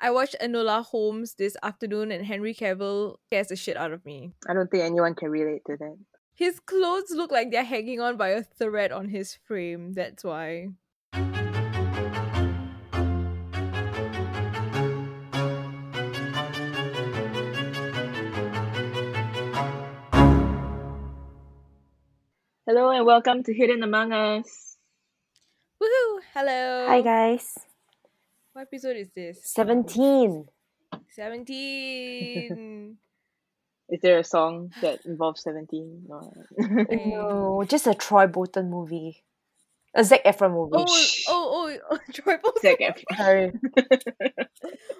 I watched Enola Holmes this afternoon, and Henry Cavill scares the shit out of me. I don't think anyone can relate to that. His clothes look like they're hanging on by a thread on his frame. That's why. Hello and welcome to Hidden Among Us. Woohoo! Hello. Hi guys. What episode is this? 17. 17. Is there a song that involves 17? No. No, just a Troy Bolton movie. A Zac Efron movie. oh, oh, oh, oh, Troy Bolton. Zac Efron. Sorry.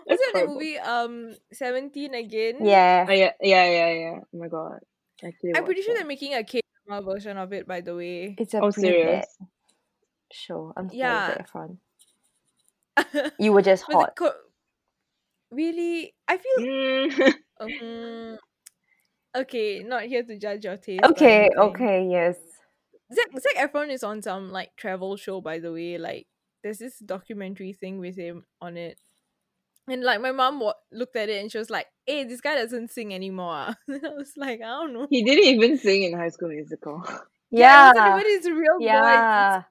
Was that the movie um 17 again? Yeah. Oh, yeah, yeah, yeah, yeah. Oh my god. Actually I'm pretty sure that. they're making a K-drama version of it, by the way. It's a Oh, pretty serious? bad show. I'm sorry, Yeah. Zac Efron. You were just hot. co- really, I feel Mm. um, okay. Not here to judge your taste. Okay, okay, yes. Zac Zac Efron is on some like travel show, by the way. Like, there's this documentary thing with him on it, and like my mom wa- looked at it and she was like, "Hey, this guy doesn't sing anymore." ah." and I was like, "I don't know." he didn't even sing in High School Musical. Yeah, it Yeah. wasn't even real voice. Yeah. It's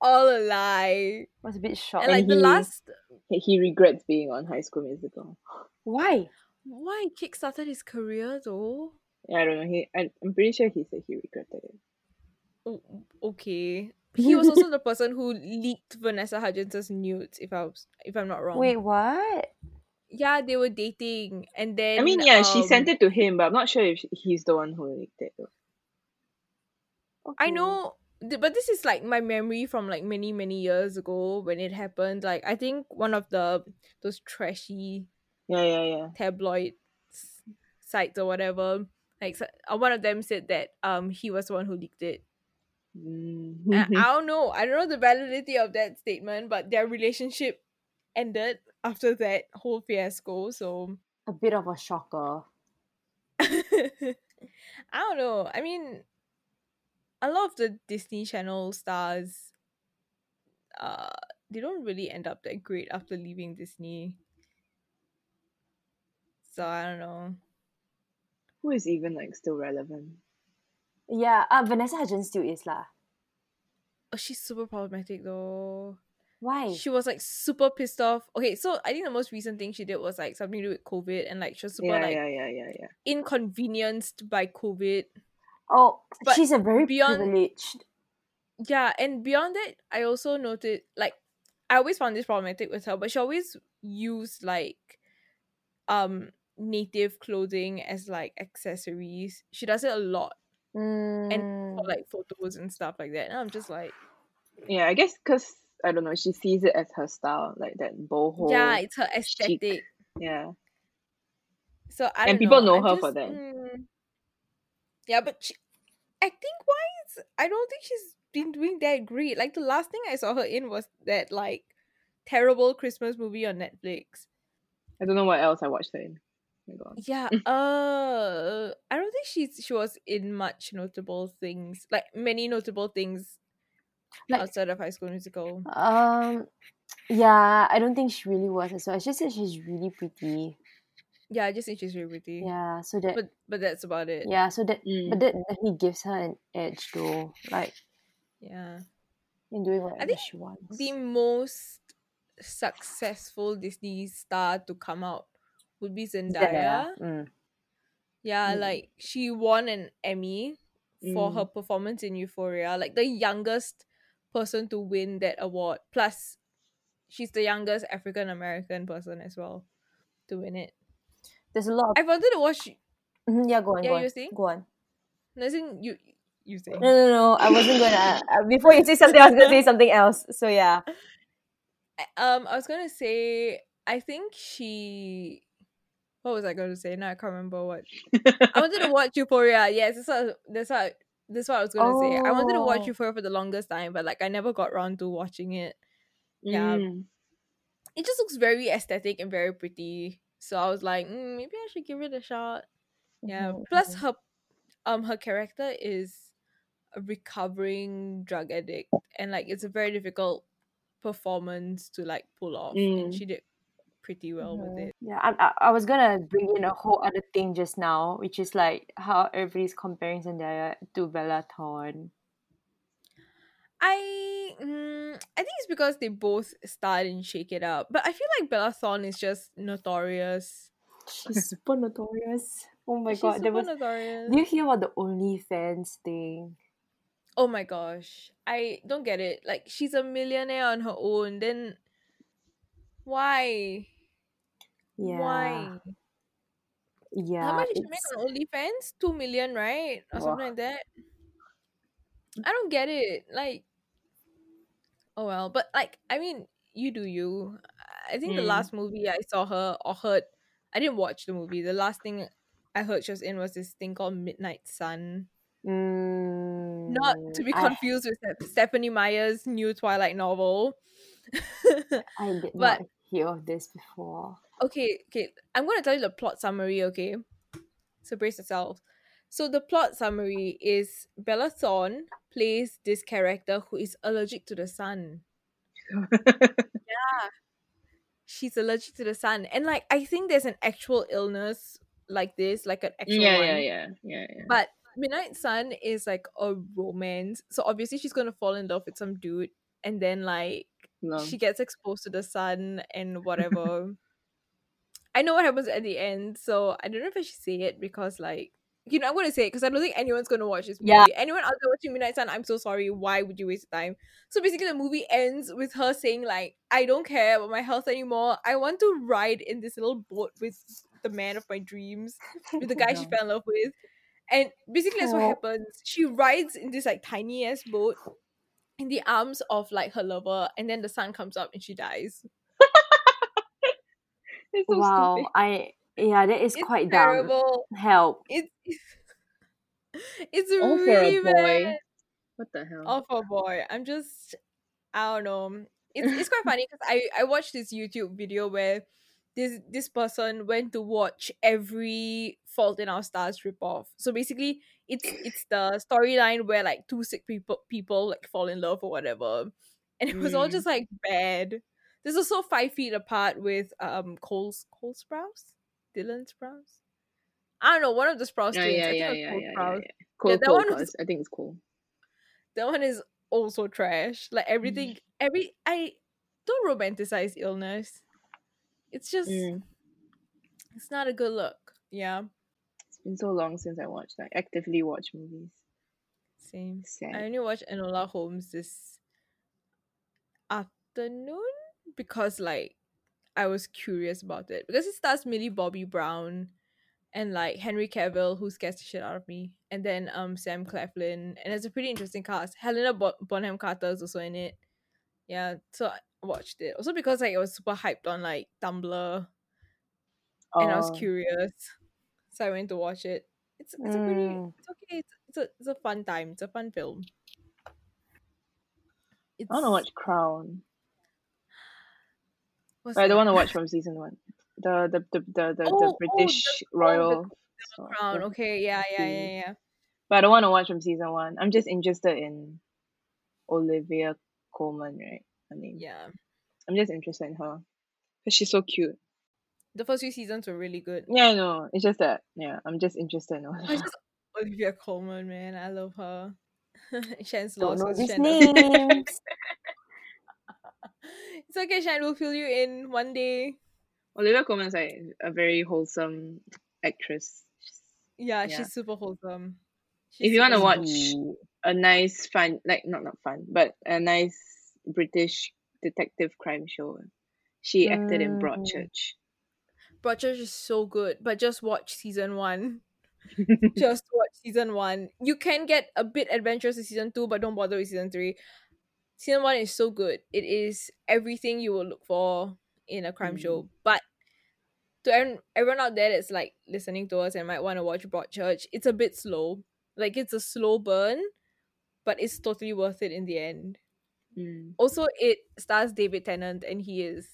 all a lie. was a bit shocked. And like the he- last, He- he regrets being on High School Musical. Why? why Kick started his career though? Yeah, I don't know. He, I, I'm pretty sure he said he regretted it. Oh, okay. He was also the person who leaked Vanessa Hudgens' nudes, if I was, if I'm not wrong. Wait, what? Yeah, they were dating, and then I mean, yeah, she um, sent it to him, but I'm not sure if he's the one who leaked it. Though. I know, th- but this is like my memory from like many many years ago when it happened. Like I think one of the those trashy Yeah, yeah, yeah. tabloid sites or whatever, like uh, one of them said that um he was the one who leaked it. Mm. And I don't know. I don't know the validity of that statement, but their relationship ended after that whole fiasco. So A bit of a shocker. I don't know. I mean, a lot of the Disney Channel stars, uh, they don't really end up that great after leaving Disney. So I don't know. Who is even like still relevant? Yeah, uh, Vanessa Hudgens still is lah. Oh, she's super problematic though. Why? She was like super pissed off. Okay, so I think the most recent thing she did was like something to do with COVID and like she was super Yeah, like yeah, yeah, yeah, yeah. inconvenienced by COVID. Oh, But she's a very beyond- privileged. yeah and beyond that i also noted like i always found this problematic with her but she always used like um native clothing as like accessories she does it a lot Mm. for like photos and stuff like that and i'm just like Yeah, I guess because I don't know, she sees it as her style, like that boho. yeah it's her aesthetic yeah. so i And people know, know I'm her for that. mm, yeah but she, acting wise i don't think she's been doing that great like the last thing i saw her in was that like terrible christmas movie on netflix I don't know what else I watched her in. Oh. Yeah, uh I don't think she's she was in much notable things. Like many notable things Like- outside of high school musical. Um, yeah, I don't think she really was as well. It's just that she's really pretty. Yeah, I just think she's really pretty. Yeah, so that But but that's about it. yeah, so that Mm. but that definitely gives her an edge though, like Yeah. in doing whatever think she wants. The most successful Disney star to come out would be Zendaya. Mm. Yeah, Mm. like she won an Emmy for Mm. her performance in Euphoria. Like the youngest person to win that award. Plus, she's the youngest African American person as well to win it. There's a lot of I wanted to watch. Mhm, yeah. Go on, Yeah, go you on, were saying? go on. Listen, you you say. No, no, no. I wasn't gonna. Uh, before you say something, I was gonna say something else. So yeah. Um, I was gonna say. I think she. What was I going to say? Now I can't remember what. I wanted to watch Euphoria. Yes, that's what that's what that's what I was gonna say. I wanted to watch Oh. Euphoria for the longest time, but like I never got around to watching it. Yeah. Mm. It just looks very aesthetic and very pretty. So I was like, mm, maybe I should give it a shot. Yeah. Mhm, Plus mhm. her um her character is a recovering drug addict and like it's a very difficult performance to like pull off and Mm. she did pretty well with Mhm. it. Yeah, I, I I was gonna bring in a whole other thing just now, which is like how everybody's comparing Zendaya to Bella Thorne. I mm, I think it's because they both starred in Shake It Up, but I feel like Bella Thorne is just notorious. She's super notorious. Oh my She's god, there super was. notorious. Do you hear about the OnlyFans thing? Oh my gosh, I don't get it. Like she's a millionaire on her own. Then why? Yeah, Why? yeah. How much did she make on OnlyFans? Two million, right, or Ugh. something like that. I don't get it. Like, oh well, but like, I mean, you do you. I think the Mm. last movie I saw her or heard, I didn't watch the movie. The last thing I heard she was in was this thing called Midnight Sun. Not to Mm, be I confused with Stephenie Meyer's new Twilight novel. I did but not hear of this before. okay, okay, I'm gonna tell you the plot summary, okay? So brace yourself. So the plot summary is Bella Thorne plays this character who is allergic to the sun. Yeah. She's allergic to the sun. And like I think there's an actual illness like this, like an actual yeah, one. yeah, yeah, yeah, yeah. But Midnight Sun is like a romance. So obviously she's gonna fall in love with some dude and then like Love. she gets exposed to the sun and whatever. I know what happens at the end, so I don't know if I should say it because like you know, I'm gonna say it because I don't think anyone's gonna watch this movie. Yeah. Anyone out there watching Midnight Sun, I'm so sorry. Why would you waste time? So basically the movie ends with her saying, like, I don't care about my health anymore. I want to ride in this little boat with the man of my dreams, with the guy she fell in love with. And basically that's what happens. She rides in this like tiny ass boat in the arms of like her lover, and then the sun comes up and she dies. It's so wow, stupid. I yeah, that is It's quite dumb. terrible. Help. It's it's All for really a boy. bad. What the hell? Oh for boy. I'm just I don't know. It's it's quite funny because I I watched this YouTube video where this this person went to watch every Fault in Our Stars ripoff. So basically, it's it's the storyline where like two sick people people like fall in love or whatever, and it was all Mm. just like bad. There's also Five Feet Apart with um Cole's Cole Sprouse, Dylan Sprouse. I don't know one of the Sprouse yeah, twins. yeah, I think yeah, yeah, Cole yeah, yeah, Sprouse. yeah. Cool, that one I think it's cool. That one is also trash. Like everything, every I don't romanticize illness. It's just Mm. it's not a good look. Yeah, It's been so long since I watched like actively watch movies. same. Sad. I only watched Enola Holmes this afternoon because like I was curious about it because it stars Millie Bobby Brown and like Henry Cavill who scares the shit out of me and then um Sam Claflin and it's a pretty interesting cast. Helena Bo- Bonham Carter is also in it. Yeah, so I watched it also because like it was super hyped on like Tumblr and I was Oh. curious, so I went to watch it. It's it's a pretty Mm. it's okay. It's, it's a it's a fun time. It's a fun film. It's, I want to watch Crown. What's But I don't want to watch from season one. The the the the, the, Oh, oh, the the- British oh, the royal. so- Crown. the- Okay, yeah, yeah, yeah, yeah. But I don't want to watch from season one. I'm just interested in Olivia Colman, right? I mean, Yeah. I'm just interested in her. Cause she's so cute. The first few seasons were really good. Yeah, I know. It's just that. Yeah, I'm just interested in I just Olivia Colman, man. I love her. Shan's Don't lost. know 'cause these names. It's okay, Shan. We'll fill you in one day. Olivia Colman's like a very wholesome actress. Yeah, Yeah. she's super wholesome. If you want to watch a nice fun, like not not fun, but a nice British detective crime show, she acted in Mm. Broadchurch. Broadchurch is so good, but just watch season one. just watch season one. You can get a bit adventurous in season two, but don't bother with season three. Season one is so good. It is everything you will look for in a crime show. But to everyone, everyone out there that's like listening to us and might want to watch Broadchurch, it's a bit slow. Like it's a slow burn, but it's totally worth it in the end. Mm. Also, it stars David Tennant, and he is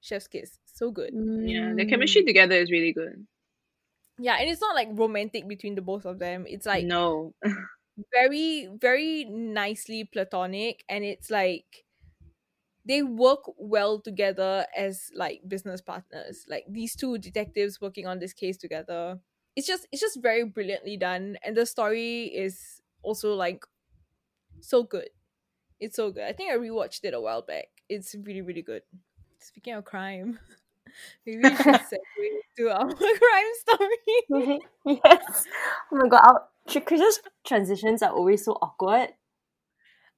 Chef's Kiss. So good. Yeah, the Mm. chemistry together is really good. Yeah, and it's not like romantic between the both of them. It's like no, very, very nicely platonic, and it's like they work well together as like business partners. Like these two detectives working on this case together. It's just it's just very brilliantly done, and the story is also like so good. It's so good. I think I rewatched it a while back. It's really really good. Speaking of crime, maybe we should segue to our crime story. Mm-hmm. yes. Oh my god, Tr- Chris's transitions are always so awkward.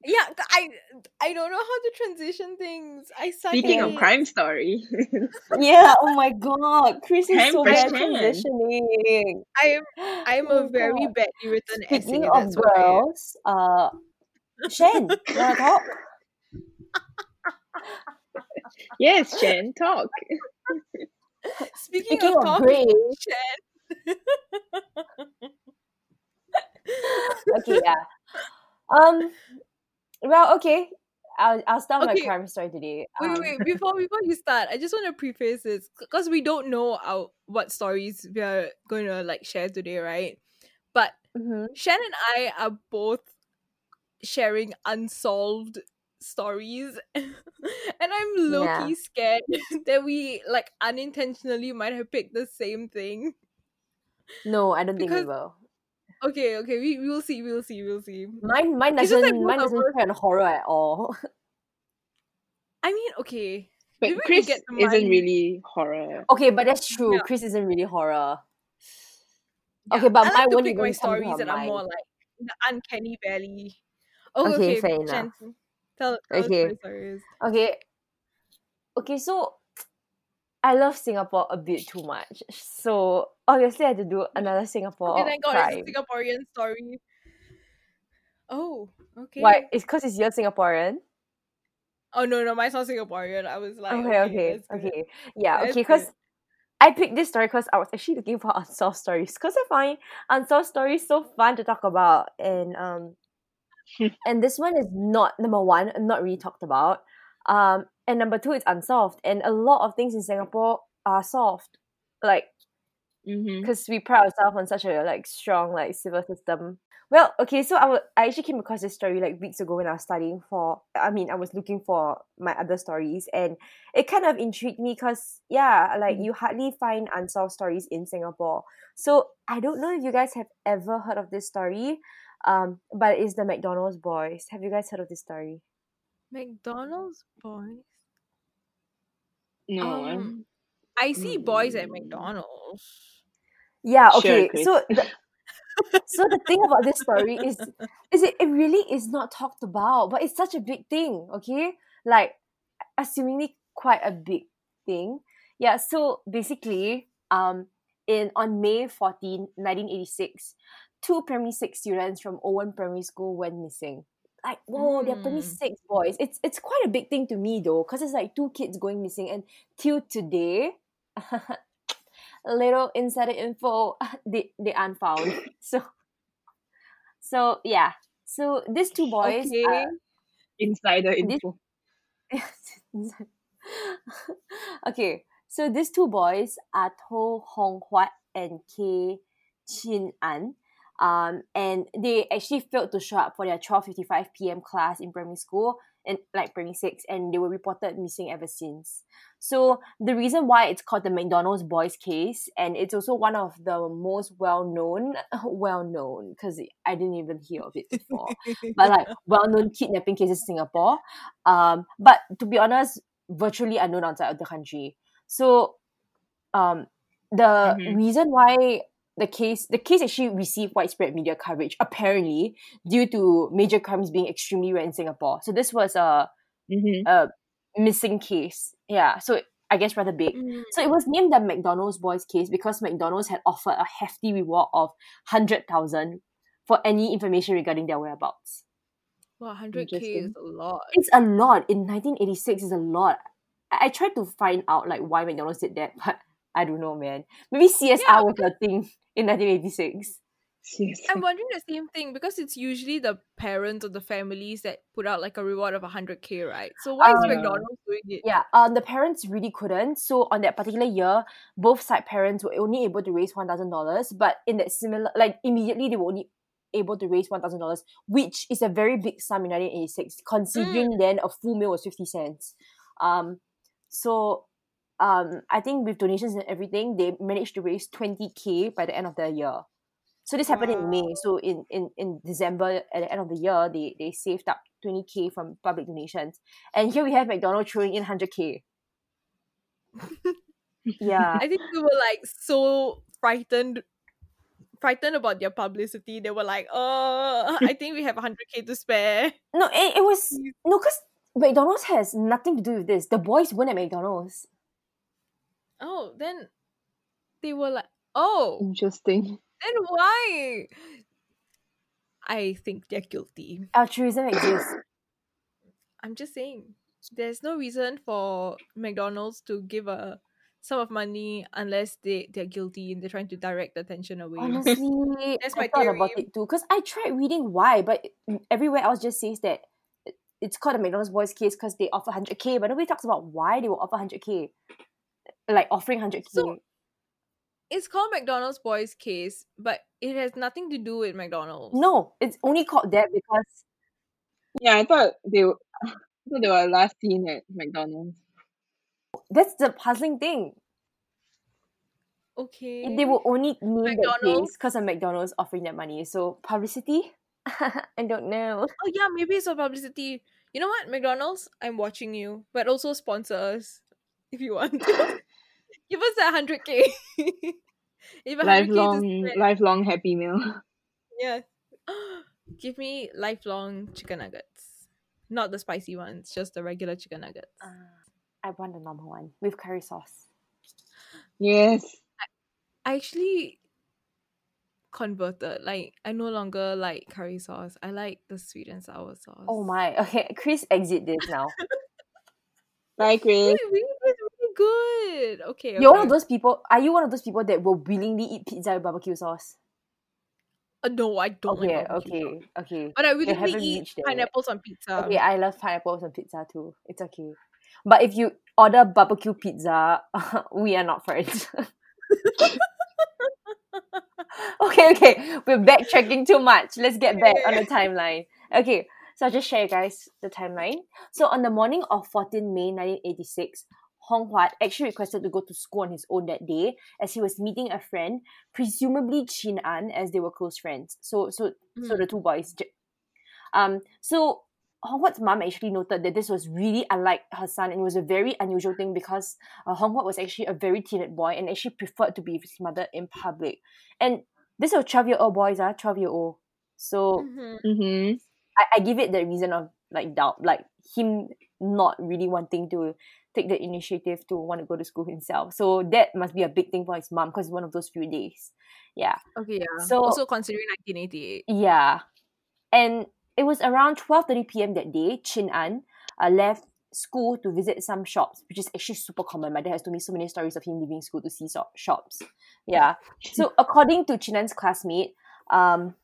Yeah, I I don't know how to transition things. I suck Speaking of crime story, Yeah, oh my god. Chris is Time so bad transitioning. I am I am Oh a my very God. badly written essay. Speaking of That's why. girls, uh Shen, you wanna talk? yes, Jen, talk. Speaking, Speaking of of talking, brave, Shan, okay, yeah. Um well okay. I'll I'll start Okay. my crime story today. wait, Um, wait, before before you start, I just want to preface this because we don't know our what stories we are going to like share today, right? But mhm. Shan and I are both sharing unsolved stories, and I'm low Yeah. key scared that we like unintentionally might have picked the same thing. No, I don't think we will. Okay, okay, we we will see, we will see, we will see. Mine mine It's just doesn't like mine doesn't us- try horror at all. I mean, okay, But Maybe Chris get isn't mind- really horror. Okay, but that's true. Yeah. Chris isn't really horror. Yeah, Okay, but I like mine to won't pick my even stories her that are more like the uncanny valley. Oh, Okay, okay, fair Shan, enough. Tell, tell Okay. us stories. Okay. Okay, so I love Singapore a bit too much. So obviously I had to do another Singapore Okay, thank God crime. it's a Singaporean story. Oh, okay. Why? It's because it's your Singaporean. Oh no, no, mine's not Singaporean. I was like, okay, okay, that's good. okay. Yeah, That's okay, because. I picked this story because I was actually looking for unsolved stories. Because I find unsolved stories so fun to talk about. And um and this one is not number one, not really talked about. Um and number two, it's unsolved. And a lot of things in Singapore are solved. Like Mm-hmm. because we pride ourselves on such a like strong like civil system. Well, okay, so I I actually came across this story like weeks ago when I was studying for. I mean, I was looking for my other stories, and it kind of intrigued me because yeah, like Mm. you hardly find unsolved stories in Singapore. So I don't know if you guys have ever heard of this story, um, but it's the McDonald's boys. Have you guys heard of this story? McDonald's boys. No, Um, I'm- I see boys at Mm. McDonald's. Yeah. Okay. Chris. so. The, so the thing about this story is is it, it really is not talked about but it's such a big thing okay like assumingly quite a big thing yeah so basically um in on may 14 1986 two primary six students from owen primary school went missing like whoa they're Mm. six boys it's it's quite a big thing to me though because it's like two kids going missing and till today little insider info they, they aren't found so so yeah so these two boys Okay. are- insider This- info. okay, so these two boys are Toh Hong Huat and Kee Chin An. Um, and they actually failed to show up for their 12.55 p.m. class in primary school, and like primary six, and they were reported missing ever since. So the reason why it's called the McDonald's boys case, and it's also one of the most well-known, well-known, because I didn't even hear of it before but like well-known kidnapping cases in Singapore. Um, but to be honest, virtually unknown outside of the country. So, um, the Mhm. reason why the case the case actually received widespread media coverage apparently due to major crimes being extremely rare in Singapore. So this was a Mm-hmm. a missing case. Yeah, so I guess rather big. Mm. So it was named the McDonald's boys case because McDonald's had offered a hefty reward of hundred thousand for any information regarding their whereabouts. Wow, 100k is a lot. It's a lot. In 1986 is a lot. I, I tried to find out like why McDonald's did that, but I don't know, man. Maybe CSR Yeah, was a thing in 1986. Seriously. I'm wondering the same thing because it's usually the parents or the families that put out like a reward of 100k, right? So why is Um, McDonald's doing it? Yeah, um, the parents really couldn't. So on that particular year, both side parents were only able to raise one thousand dollars. But in that similar, like immediately, they were only able to raise one thousand dollars, which is a very big sum in nineteen eighty six, considering then a full meal was fifty cents. Um, so um, I think with donations and everything, they managed to raise twenty k by the end of the year. So this happened in May. So in, in, in December, at the end of the year, they, they saved up 20k from public donations. And here we have McDonald's throwing in 100k. yeah. I think we were like so frightened frightened about their publicity. They were like, "Oh, I think we have 100k to spare." No, it, it was no, because McDonald's has nothing to do with this. The boys weren't at McDonald's. Oh, then they were like, "Oh, Interesting. then why?" I think they're guilty. Altruism exists. I'm just saying, there's no reason for McDonald's to give uh, a sum of money unless they they're guilty and they're trying to direct attention away. Honestly, That's I my thought about it too. Because I tried reading why, but everywhere else just says that it's called a McDonald's boys case because they offer 100k, but nobody talks about why they will offer 100k. Like offering 100k. So- It's called McDonald's boys case, but it has nothing to do with McDonald's. no, it's only called that because Yeah, I thought they were, I thought they were last seen at McDonald's. that's the puzzling thing. Okay. They will only name that case McDonald's? because of McDonald's offering that money. So publicity? I don't know. Oh yeah, maybe it's for publicity. You know what, McDonald's? I'm watching you, but also sponsors if you want. Give us that hundred k. A 100K to Lifelong, spend- lifelong happy meal. Yeah. Give me lifelong chicken nuggets. Not the spicy ones, just the regular chicken nuggets. Ah, I want the normal one with curry sauce. Yes. I actually converted. Like I no longer like curry sauce. I like the sweet and sour sauce. Oh my. Okay, Chris, exit this now. Bye, Chris. Really, really, it's really good. Okay. You're one of those people. Are you one of those people that will willingly eat pizza with barbecue sauce? Uh, no, I don't Okay, like sauce. okay, okay. But I really eat reached there yet. pineapples on pizza. Okay, I love pineapples on pizza too. It's okay. But if you order barbecue pizza, we are not friends. okay, okay. We're backtracking too much. Let's get back on the timeline. Okay, so I'll just share you guys the timeline. So on the morning of 14 May 1986, Hong Huat actually requested to go to school on his own that day as he was meeting a friend, presumably Chin An, as they were close friends. So so so Hmm. the two boys. Um so Hong Huat's mom actually noted that this was really unlike her son and it was a very unusual thing because uh, Hong Huat was actually a very timid boy and actually preferred to be with his mother in public. And this was 12 year old boys, ah, 12 year old. So Mhm. Mm-hmm. I, I give it the reason of like doubt, like him not really wanting to take the initiative to want to go to school himself. So that must be a big thing for his mom because it's one of those few days. Yeah. Okay, yeah. So- also considering 1988. Yeah. And it was around 12.30 p.m. that day, Chin An uh, left school to visit some shops, which is actually super common. My dad has told me so many stories of him leaving school to see so- shops. Yeah. So according to Chin An's classmate, um,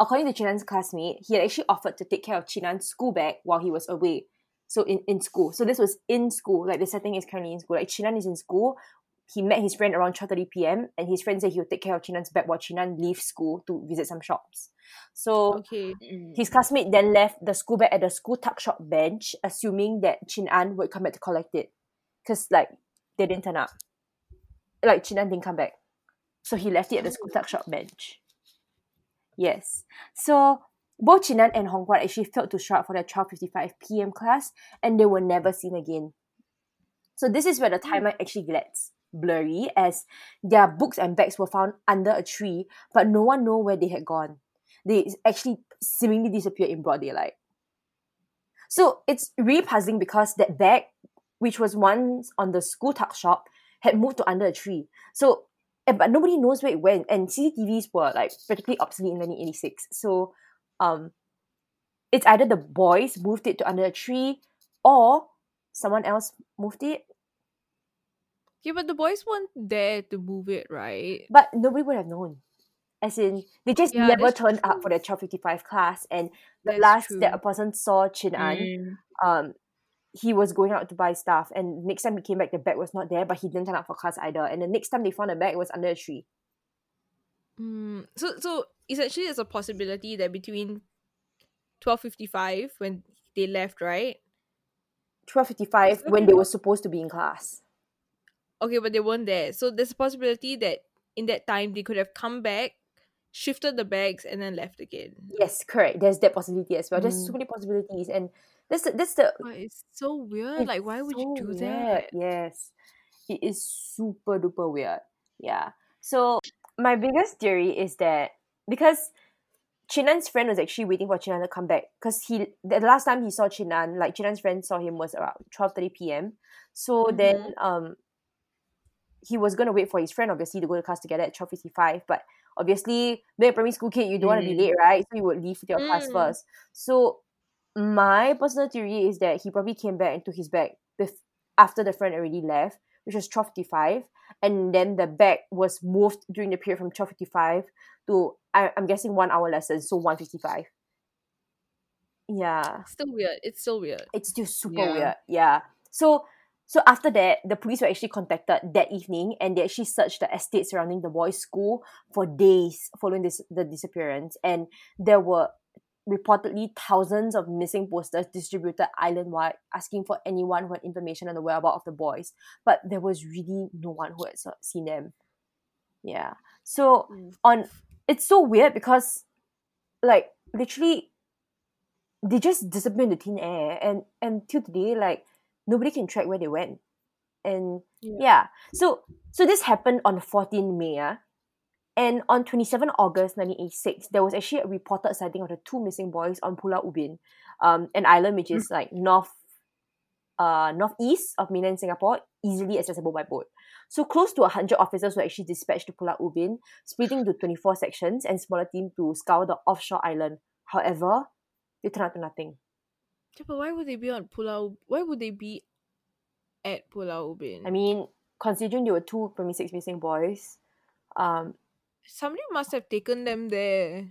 according to Chin An's classmate, he had actually offered to take care of Chin An's school bag while he was away. So in, in school. So this was in school. Like the setting is currently in school. Like Chin An is in school. He met his friend around 12.30 p.m. and his friend said he would take care of Chinan's bag while Chin An leaves school to visit some shops. So Okay. Mm. his classmate then left the school bag at the school tuck shop bench, assuming that Chinan would come back to collect it. Because, like, they didn't turn up. Like, Chinan didn't come back. So he left it at the school tuck shop bench. Yes. So, both Chin An and Hong Guan actually failed to show up for their 12.55 p.m. class, and they were never seen again. So, this is where the hmm. timeline actually gets blurry, as their books and bags were found under a tree, but no one know where they had gone they actually seemingly disappeared in broad daylight. So it's really puzzling because that bag, which was once on the school tuck shop, had moved to under a tree. So, eh, but nobody knows where it went, and CCTVs were like practically obsolete in 1986. So, um, it's either the boys moved it to under a tree, or someone else moved it, Yeah, but the boys weren't there to move it, right? but nobody would have known. As in, they just Yeah, never turned up for their 1255 class, and the That's last true. that a person saw Chin An, Mm. um, he was going out to buy stuff, and next time he came back, the bag was not there, but he didn't turn up for class either. And the next time they found the bag, it was under a tree. Mm, so so essentially there's a possibility that between twelve fifty five when they left, right? Twelve fifty five when they were supposed to be in class. Okay, but they weren't there. So there's a possibility that in that time they could have come back, shifted the bags, and then left again. Yes, correct. There's that possibility as well. There's so Mm. many possibilities, and that's the, that's the But it's so weird. like, why would you do weird. that? Yes. It is super duper weird. Yeah. So my biggest theory is that because Chinan's friend was actually waiting for Chinan to come back because he the last time he saw Chinan, like Chinan's friend saw him was around twelve thirty p.m. So then um he was gonna wait for his friend obviously to go to class together at twelve fifty five, but obviously being a primary school kid, you don't want to be Mm. late, right? So you would leave with your class Mm. first. So my personal theory is that he probably came back and took his bag bef- after the friend already left, which was twelve fifty five, and then the bag was moved during the period from twelve fifty five to I, I'm guessing one hour lesson, so one fifty five. Yeah Still weird. It's still weird. it's still super Yeah. weird. Yeah. So so after that, the police were actually contacted that evening and they actually searched the estate surrounding the boys' school for days following this the disappearance. And there were reportedly thousands of missing posters distributed island-wide asking for anyone who had information on the whereabouts of the boys. But there was really no one who had seen them. Yeah. So on it's so weird because like literally they just disappeared into thin air and and till today like nobody can track where they went and Yeah. yeah, so so this happened on 14 may ah. And on 27 august 1986 there was actually a reported sighting of the two missing boys on pulau ubin um an island which is like north uh northeast of mainland singapore easily accessible by boat so close to 100 officers were actually dispatched to pulau ubin splitting into 24 sections and smaller team to scour the offshore island however they turned out to nothing Yeah, but why would they be on Pulau? Why would they be at Pulau Ubin? I mean, considering there were two primary six missing boys, um, somebody must have taken them there.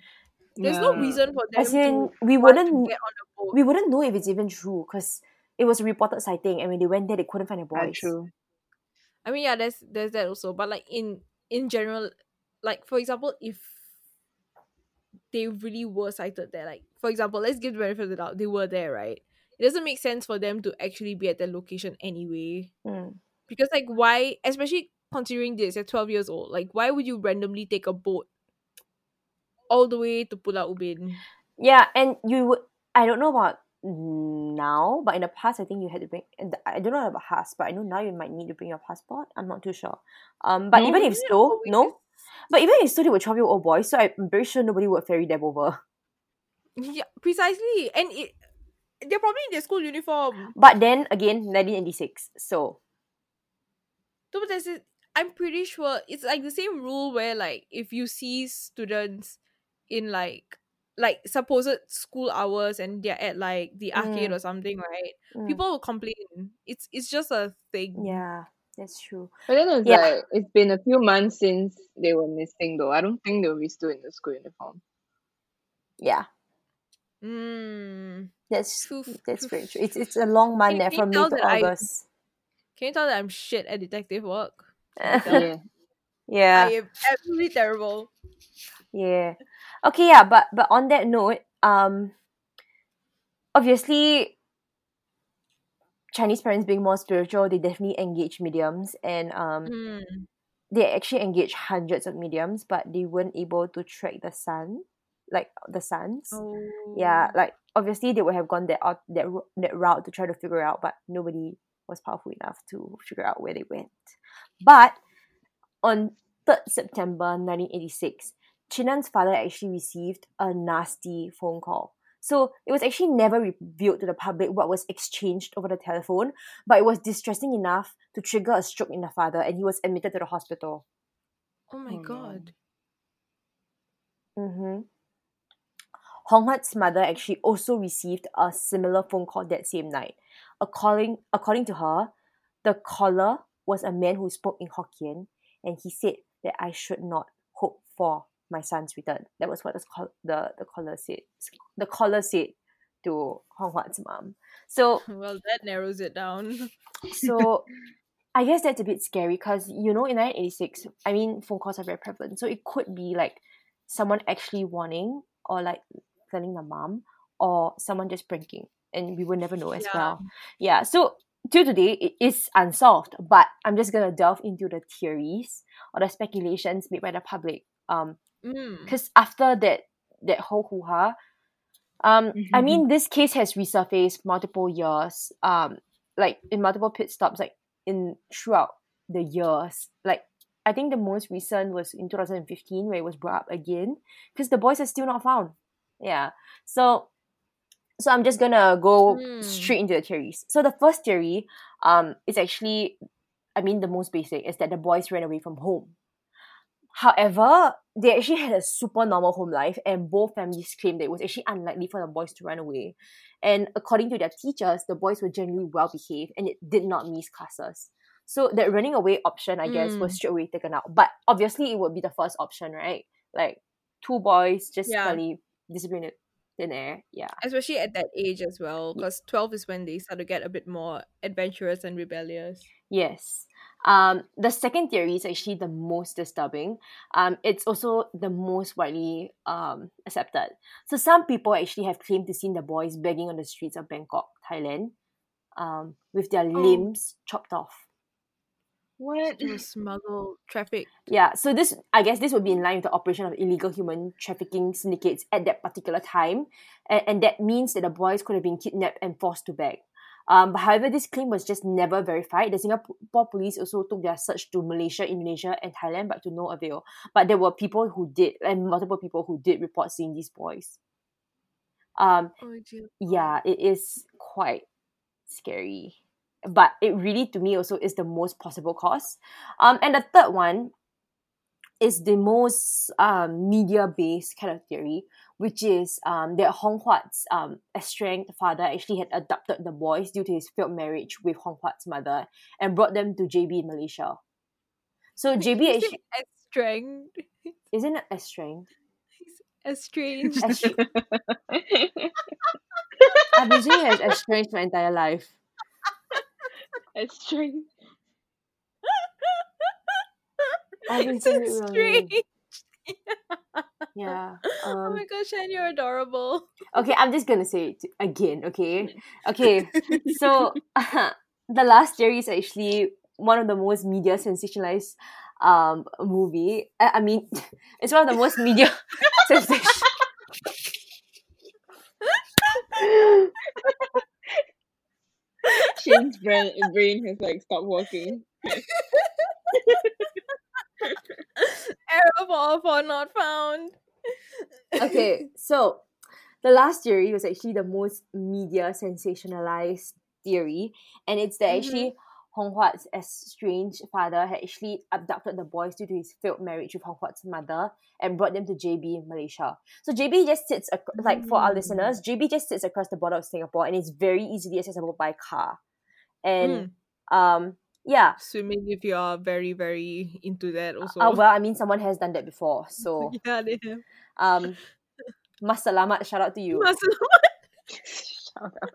There's no reason for them as in to we wouldn't get on a boat. we wouldn't know if it's even true because it was a reported sighting, and when they went there, they couldn't find the Ah, boys. true. I mean, yeah, there's there's that also, but like in in general, like for example, if they really were sighted there, like for example, let's give the benefit of the doubt, they were there, right? It doesn't make sense for them to actually be at that location anyway, Mm. because like why, especially considering this, you're twelve years old, like why would you randomly take a boat all the way to Pulau Ubin? Yeah, and you would. I don't know about now, but in the past, I think you had to bring. and I don't know about Has, but I know now you might need to bring your passport. I'm not too sure. Um, but No? even if so, no. But even if so, they were twelve year old boys, so I'm very sure nobody would ferry them over. Yeah, precisely, and it. They're probably in their school uniform. But then again, 1986. So No, but there's a, I'm pretty sure it's like the same rule where like if you see students in like like supposed school hours and they're at like the arcade Mm. or something, right? mm, People will complain. It's it's just a thing. yeah, that's true. But then it's Yeah. like it's been a few months since they were missing though. I don't think they'll be still in the school uniform. Yeah, Mm. that's Poof, that's very true. It's it's a long month Can- there can from May to that I- August. Can you tell that I'm shit at detective work? Yeah. yeah. I am absolutely terrible. Yeah. Okay, yeah, but but on that note, um obviously Chinese parents being more spiritual, they definitely engage mediums and um Mm. they actually engage hundreds of mediums, but they weren't able to track the sun, like the suns. Oh. Yeah, like obviously they would have gone that out that that route to try to figure out, but nobody was powerful enough to figure out where they went. But on 3rd September 1986, Chinan's father actually received a nasty phone call. So it was actually never revealed to the public what was exchanged over the telephone, but it was distressing enough to trigger a stroke in the father, and he was admitted to the hospital. Oh my Oh, no. god. Mm-hmm. Hong Huat's mother actually also received a similar phone call that same night. According, according to her, the caller was a man who spoke in Hokkien and he said that I should not hope for my son's return. That was what the, the, the caller said. The caller said to Hong Huat's mom. So Well, that narrows it down. so I guess that's a bit scary because you know in 1986, I mean phone calls are very prevalent, so it could be like someone actually warning or like telling the mom or someone just pranking, and we will never know as Yeah. well. Yeah, so till today it is unsolved, but I'm just gonna delve into the theories or the speculations made by the public. Um, Mm. because after that that whole hoo ha, um, I Mhm. mean this case has resurfaced multiple years, um, like in multiple pit stops, like in throughout the years. Like I think the most recent was in 2015 where it was brought up again because the boys are still not found. Yeah, so so I'm just gonna go Hmm. straight into the theories. So the first theory, um, is actually, I mean, the most basic is that the boys ran away from home. However, they actually had a super normal home life, and both families claimed that it was actually unlikely for the boys to run away. And according to their teachers, the boys were generally well behaved and it did not miss classes. So that running away option, I guess, was Mm. straight away taken out. But obviously, it would be the first option, right? Like two boys just Yeah. in thin air. Yeah. Especially at that age as well, because 12 is when they start to get a bit more adventurous and rebellious. Yes. Um, the second theory is actually the most disturbing. Um, it's also the most widely um, accepted. So some people actually have claimed to seen the boys begging on the streets of Bangkok, Thailand, um, with their limbs chopped off. What? To smuggle traffic. Yeah, so this I guess this would be in line with the operation of illegal human trafficking syndicates at that particular time, and, and that means that the boys could have been kidnapped and forced to beg. Um, but however, this claim was just never verified. The Singapore police also took their search to Malaysia, Indonesia, and Thailand, but to no avail. But there were people who did, and multiple people who did report seeing these boys. Um, Oh, yeah, it is quite scary. But it really, to me, also is the most possible cause. Um, and the third one is the most um, media-based kind of theory, which is um, that Hong Huat's um, estranged father actually had adopted the boys due to his failed marriage with Hong Huat's mother and brought them to JB in Malaysia. So JB He's actually estranged. isn't it estranged? Estranged. Estranged. I've been saying it as estranged my entire life. It's strange. I've been saying it wrongly. Estranged. Yeah. oh Um, my gosh, Shan, you're adorable. okay, I'm just gonna say it again. Okay. Okay. So the last theory is actually one of the most media sensationalized um movie. I, I mean, it's one of the most media sensation. Shane's brain, brain has like stopped working. Error for, for not found. okay, so the last theory was actually the most media sensationalized theory, and it's that Mhm. actually Hong Huat's estranged father had actually abducted the boys due to his failed marriage with Hong Huat's mother and brought them to JB in Malaysia. So JB just sits ac- like for our Mm. listeners, JB just sits across the border of Singapore and it's very easily accessible by car. And um yeah, Swimming if you are very, very into that also. uh, well, I mean someone has done that before, so yeah, they have. um, mas selamat, shout out to you. Masa- Shout out.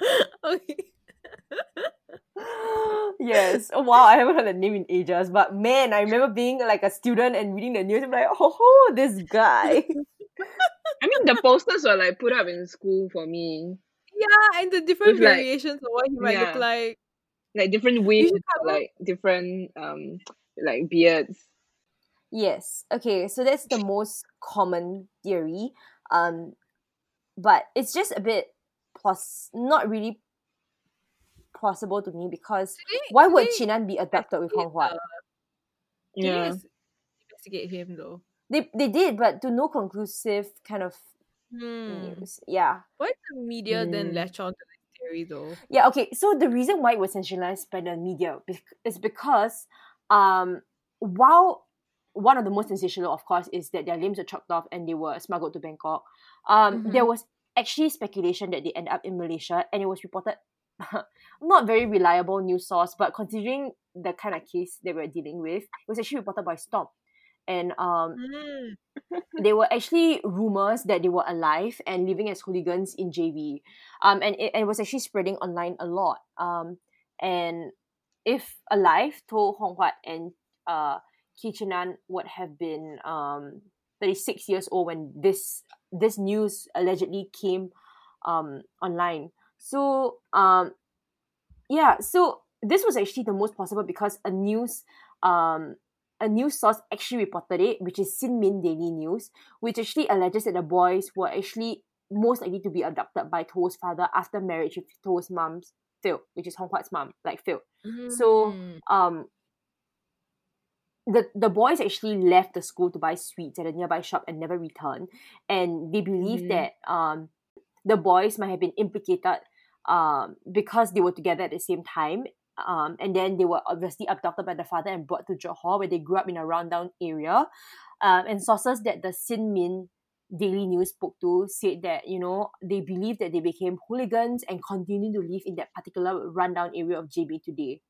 okay. yes. Oh, wow, I haven't heard the name in ages. But man, I remember being like a student and reading the news. I'm like, oh, this guy. I mean, the posters were like put up in school for me, Yeah, and the different With, like- variations of what he might look like. like different wigs, should cover- like different um, like beards. yes. Okay, so that's the most common theory. Um, but it's just a bit plus not really possible to me because They- why would they Chinan be abducted with Hong Huat? Did you Yeah. investigate him though? They they did, but to no conclusive kind of Hmm. news. Yeah. Why did the media then Mm. latch on to this theory though? Yeah, okay. So the reason why it was sensationalized by the media is because um while one of the most sensational, of course, is that their limbs were chopped off and they were smuggled to Bangkok. Um, there was actually speculation that they end up in Malaysia, and it was reported not very reliable news source, but considering the kind of case they were dealing with, it was actually reported by Stomp. And um, Mm. there were actually rumors that they were alive and living as hooligans in JB, Um, and it, it was actually spreading online a lot. Um, and if alive, Toh Hong Huat and uh, Kee Chin An would have been um, 36 years old when this this news allegedly came um, online. So um, yeah, so this was actually the most possible because a news um, a news source actually reported it, which is Shin Min Daily News, which actually alleges that the boys were actually most likely to be abducted by Toh's father after marriage with Toh's mom's Phil, which is Hong Huat's mom, like Phil. So Mm. um the the boys actually left the school to buy sweets at a nearby shop and never returned. And they believe Mhm. that um the boys might have been implicated um because they were together at the same time. Um and then they were obviously abducted by the father and brought to Johor where they grew up in a rundown area. Um and sources that the Shin Min Daily News spoke to said that, you know, they believe that they became hooligans and continue to live in that particular rundown area of JB today.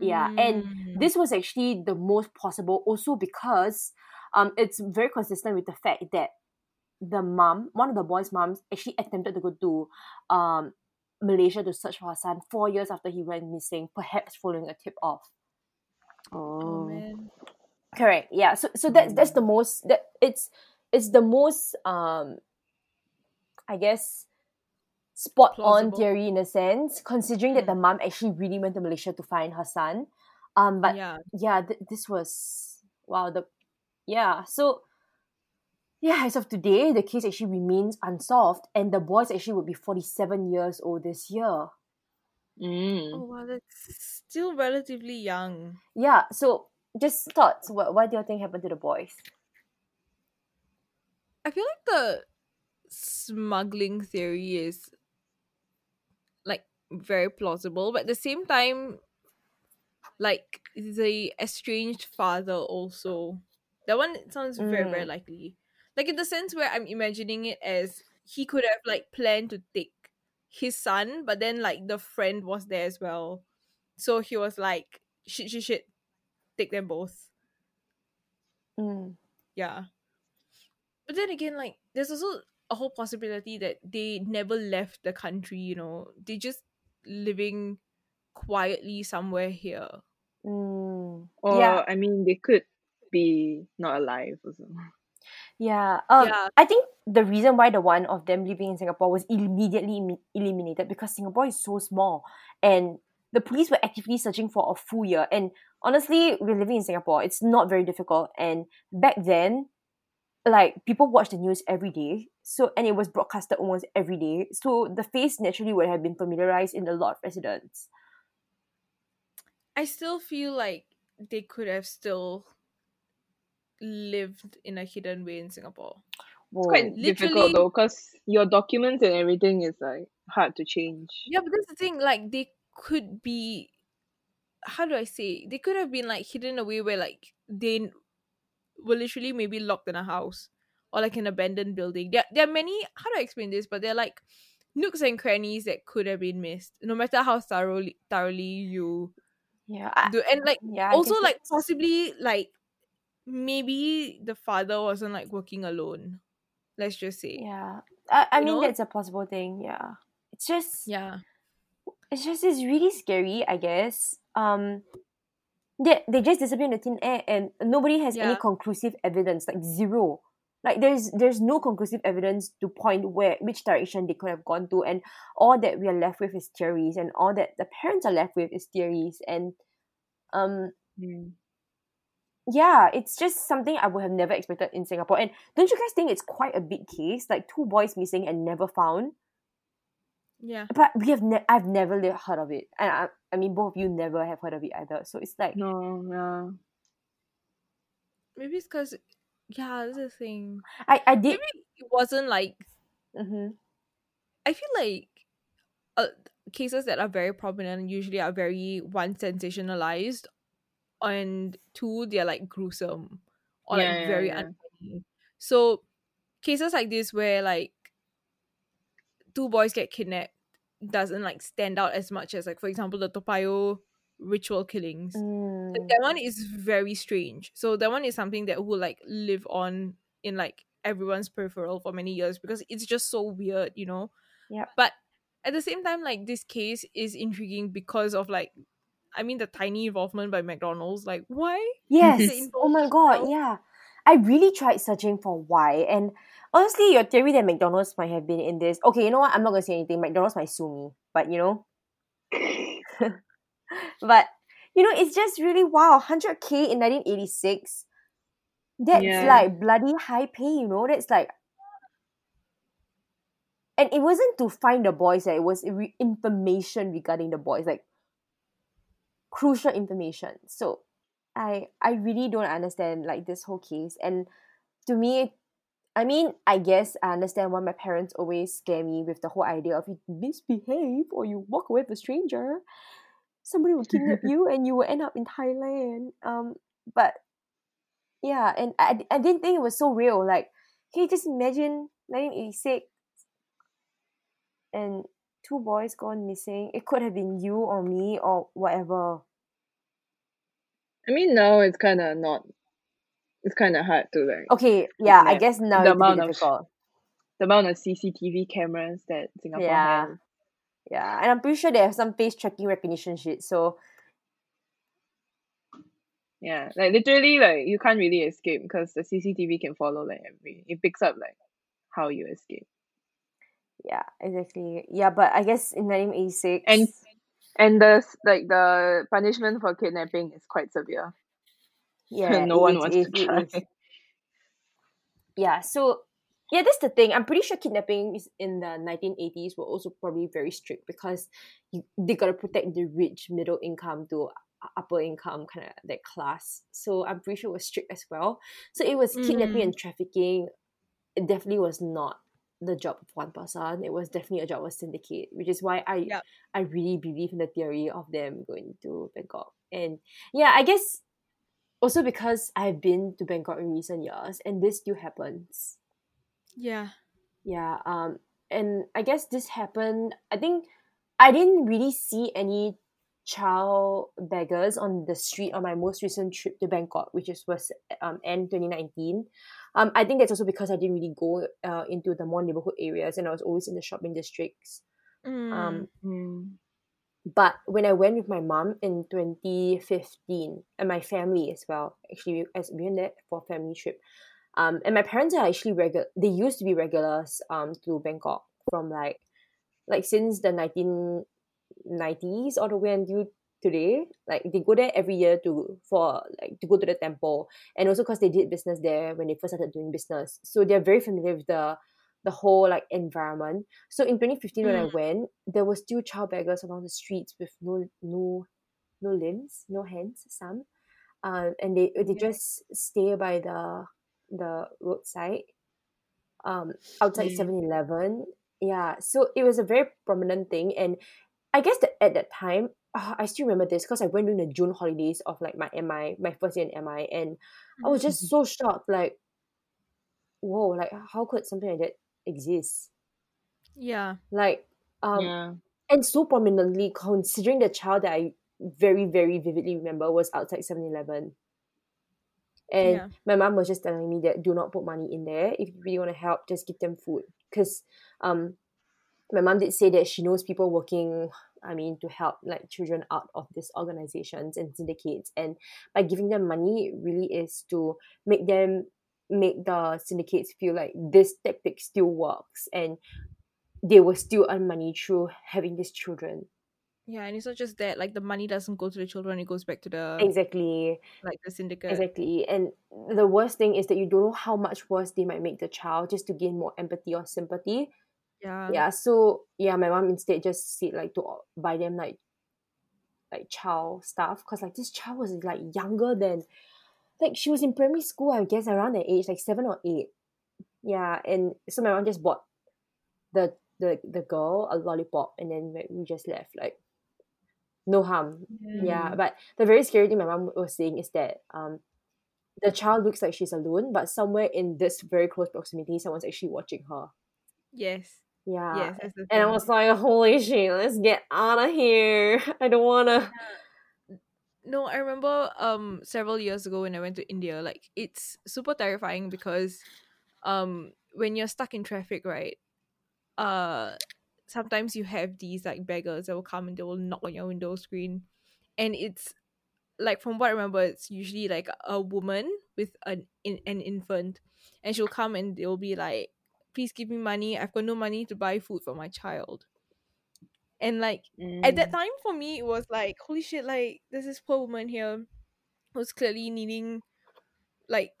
Yeah, and Mm. this was actually the most possible also because um it's very consistent with the fact that the mom, one of the boys' moms, actually attempted to go to um Malaysia to search for her son four years after he went missing, perhaps following a tip off. Oh Oh. Correct. Yeah. So so that's that's the most that it's it's the most um I guess spot on Plausible. theory in a sense, considering that the mom actually really went to Malaysia to find her son. Um but yeah. yeah, th- this was wow. The yeah, so yeah, as of today, the case actually remains unsolved, and the boys actually would be forty-seven years old this year. Mm. Oh wow, that's still relatively young. Yeah, so just thoughts. What what do you think happened to the boys? I feel like the smuggling theory is like very plausible, but at the same time, like the estranged father also. That one sounds very, very Mm. likely. Like in the sense where I'm imagining it as he could have like planned to take his son, but then like the friend was there as well. So he was like, shit, shit, shit, take them both. Mm. Yeah. But then again, like, there's also a whole possibility that they never left the country, you know. They just living quietly somewhere here. Mm. Or yeah, I mean, they could be not alive also. Yeah. Um, Yeah. I think the reason why the one of them living in Singapore was immediately emi- eliminated because Singapore is so small, and the police were actively searching for a full year. And honestly, we're living in Singapore. It's not very difficult. And back then, like people watch the news every day, so and it was broadcasted almost every day. So the face naturally would have been familiarized in a lot of residents. I still feel like they could have still lived in a hidden way in Singapore. It's quite difficult though, because your documents and everything is like hard to change. Yeah, but that's the thing. Like, they could be. How do I say? They could have been like hidden away where like they were literally maybe locked in a house or like an abandoned building. There, there are many. How do I explain this? But they're like nooks and crannies that could have been missed, no matter how thoroughly thoroughly you Yeah. I, do. And like yeah. Also like possibly like maybe the father wasn't like working alone. Let's just say. Yeah. I, I You mean know? that's a possible thing, yeah. It's just Yeah. it's just it's really scary, I guess. Um they they just disappear in the thin air and nobody has any conclusive evidence, like zero. Like there's there's no conclusive evidence to point where which direction they could have gone to and all that we are left with is theories and all that the parents are left with is theories and um Mm. Yeah, it's just something I would have never expected in Singapore. And don't you guys think it's quite a big case? Like two boys missing and never found. Yeah. But we have ne- I've never heard of it, and I, I mean both of you never have heard of it either. So it's like No, yeah. Maybe it's because yeah, that's the thing. I I did. Maybe it wasn't like hmm I feel like uh, cases that are very prominent usually are very one sensationalized, and two they're like gruesome or Yeah, like yeah, very yeah. unfunny. So cases like this where like two boys get kidnapped doesn't like stand out as much as like for example the Toa Payoh ritual killings. Mm, Th- that one is very strange. So that one is something that will like live on in like everyone's peripheral for many years because it's just so weird, you know. Yeah. But at the same time, like this case is intriguing because of like, I mean, the tiny involvement by McDonald's. Like, why? Yes. Oh my god, themselves. yeah. I really tried searching for why. And honestly, your theory that McDonald's might have been in this. Okay, you know what? I'm not gonna say anything. McDonald's might sue me. But you know. but you know, it's just really wow, 100k in 1986. That's Yeah. like bloody high pay, you know? That's like and it wasn't to find the boys, it was information regarding the boys, like crucial information. So I I really don't understand like this whole case. And to me, I mean, I guess I understand why my parents always scare me with the whole idea of you misbehave or you walk away with a stranger, somebody will kidnap you and you will end up in Thailand. Um, but yeah, and I, I didn't think it was so real. Like, can you just imagine 1986 and two boys gone missing? It could have been you or me or whatever. I mean, now it's kind of not. It's kind of hard to like Okay, yeah, I guess now the it's a bit amount of difficult. the amount of CCTV cameras that Singapore Yeah. has. Yeah, and I'm pretty sure they have some face tracking recognition shit. So Yeah, like literally, like you can't really escape because the CCTV can follow like every. It picks up like how you escape, yeah, exactly. Yeah, but I guess in 1986, and and the like the punishment for kidnapping is quite severe. yeah, no one is, wants it to try. is. Yeah, so yeah, that's the thing. I'm pretty sure kidnappings in the 1980s were also probably very strict because you, they gotta protect the rich, middle income to upper income kind of that class. So I'm pretty sure it was strict as well. So it was kidnapping Mm. and trafficking. It definitely was not the job of one person. It was definitely a job of syndicate, which is why I Yup. I really believe in the theory of them going to Bangkok. And yeah, I guess also because I've been to Bangkok in recent years and this still happens. Yeah. Yeah, um and I guess this happened I think I didn't really see any child beggars on the street on my most recent trip to Bangkok, which is was um end 2019. Um I think that's also because I didn't really go uh, into the more neighborhood areas and I was always in the shopping districts. Mm. Um Mm. but when I went with my mom in 2015 and my family as well, actually as we went there for a family trip. Um, and my parents are actually regular. They used to be regulars um to Bangkok from like like since the 1990s all the way until today. Like they go there every year to for like to go to the temple, and also because they did business there when they first started doing business, so they're very familiar with the the whole like environment. So in 2015 when I Mm. went, there were still child beggars along the streets with no no no limbs, no hands, some. Um, and they they just stay by the the roadside um outside Yeah. 7-Eleven. Yeah. So it was a very prominent thing and I guess that at that time uh, I still remember this because I went during the June holidays of like my MI, my first year in MI, and I was just so shocked, like, whoa, like how could something like that exist? Yeah. Like, um, yeah. and so prominently considering the child that I very, very vividly remember was outside 7 Eleven. And Yeah. my mom was just telling me that do not put money in there. If you really want to help, just give them food. Because um, my mom did say that she knows people working, I mean, to help like children out of these organizations and syndicates. And by giving them money, it really is to make them make the syndicates feel like this tactic still works and they will still earn money through having these children. Yeah, and it's not just that, like the money doesn't go to the children, it goes back to the Exactly. like the syndicate. Exactly. And the worst thing is that you don't know how much worse they might make the child just to gain more empathy or sympathy. Yeah. yeah so yeah my mom instead just said like to buy them like like child stuff because like this child was like younger than like she was in primary school i guess around that age like seven or eight yeah and so my mom just bought the the the girl a lollipop and then like, we just left like no harm yeah Mm. but the very scary thing my mom was saying is that um the child looks like she's alone but somewhere in this very close proximity someone's actually watching her Yes. Yeah Yes. That's the and I was like, holy shit, let's get out of here. I don't wanna. No, I remember um several years ago when I went to India, like it's super terrifying because um when you're stuck in traffic, right? Uh sometimes you have these like beggars that will come and they will knock on your window screen and it's like from what I remember it's usually like a woman with an in, an infant and she'll come and they'll be like please give me money I've got no money to buy food for my child and like at that Mm. time for me it was like holy shit like there's this poor woman here who's clearly needing like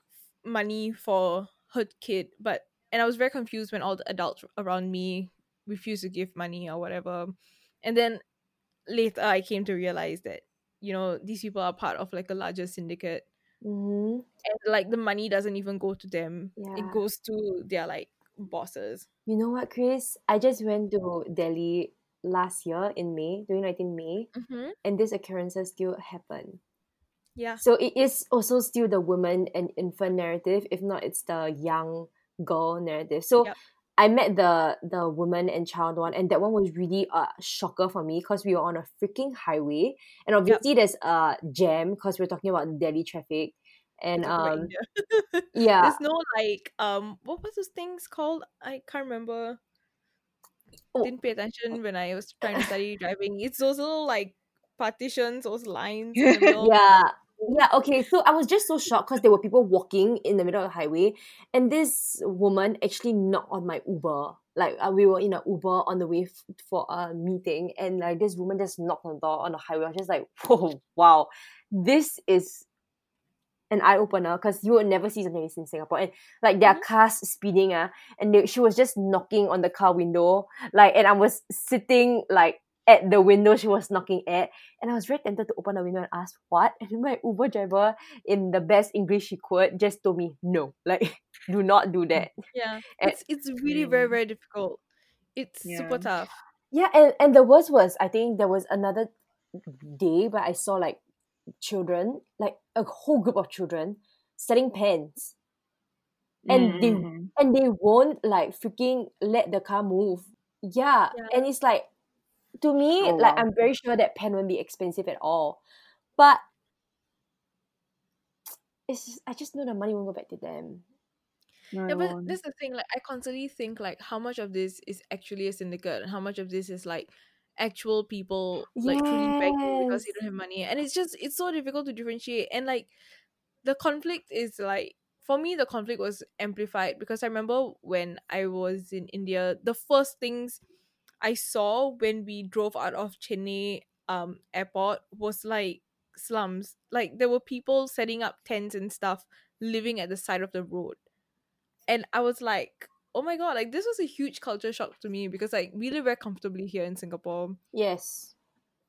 money for her kid but and i was very confused when all the adults around me refused to give money or whatever and then later i came to realize that you know these people are part of like a larger syndicate Mm-hmm. and like the money doesn't even go to them Yeah. it goes to their like bosses You know what, Chris? I just went to Delhi last year in May, 2019 May, mm-hmm. and these occurrences still happen. yeah So it is also still the woman and infant narrative, if not it's the young girl narrative. So Yep. I met the the woman and child one, and that one was really a shocker for me because we were on a freaking highway, and obviously there's a jam because we're talking about Delhi traffic, and um yeah, there's no like um what was those things called? I can't remember. Oh. didn't pay attention when i was trying to study driving. It's those little like partitions those lines yeah. Yeah okay so i was just so shocked because there were people walking in the middle of the highway and this woman actually knocked on my uber. Like uh, we were in an uber on the way f- for a meeting and like this woman just knocked on the door on the highway. I was just like whoa wow. This is an eye opener because you would never see something like this in Singapore. And like there are Mhm. cars speeding, uh, and they, she was just knocking on the car window, like, and I was sitting like at the window she was knocking at, and I was very tempted to open the window and ask what. And my Uber driver, in the best English he could, just told me no, like, do not do that. yeah And- it's it's really very Mm. very difficult it's super tough Yeah, and and the worst was I think there was another day but I saw like children, like a whole group of children, selling pens. And they Mm. and they won't like freaking let the car move. Yeah. Yeah. And it's like to me, Oh, like wow. I'm very sure that pen won't be expensive at all. But it's just, I just know the money won't go back to them. No, yeah but won't. that's the thing like i constantly think like how much of this is actually a syndicate and how much of this is like actual people like truly begging because they don't have money and it's just it's so difficult to differentiate and like the conflict is like for me the conflict was amplified because i remember when i was in india the first things i saw when we drove out of chennai um airport was like slums. Like there were people setting up tents and stuff living at the side of the road. And i was like oh my god like this was a huge culture shock to me because like we live very comfortably here in singapore Yes.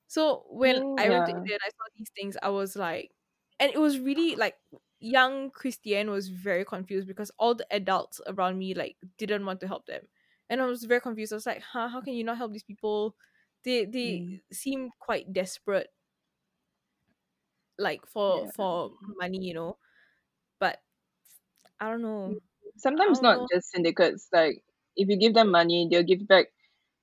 so when I went to India and I saw these things, I was like, and it was really like young Christiane was very confused because all the adults around me like didn't want to help them, and I was very confused. I was like, huh, how can you not help these people? They they Mm. seem quite desperate, like for Yeah. for money, you know, but I don't know. Sometimes don't just syndicates. Like if you give them money, they'll give back.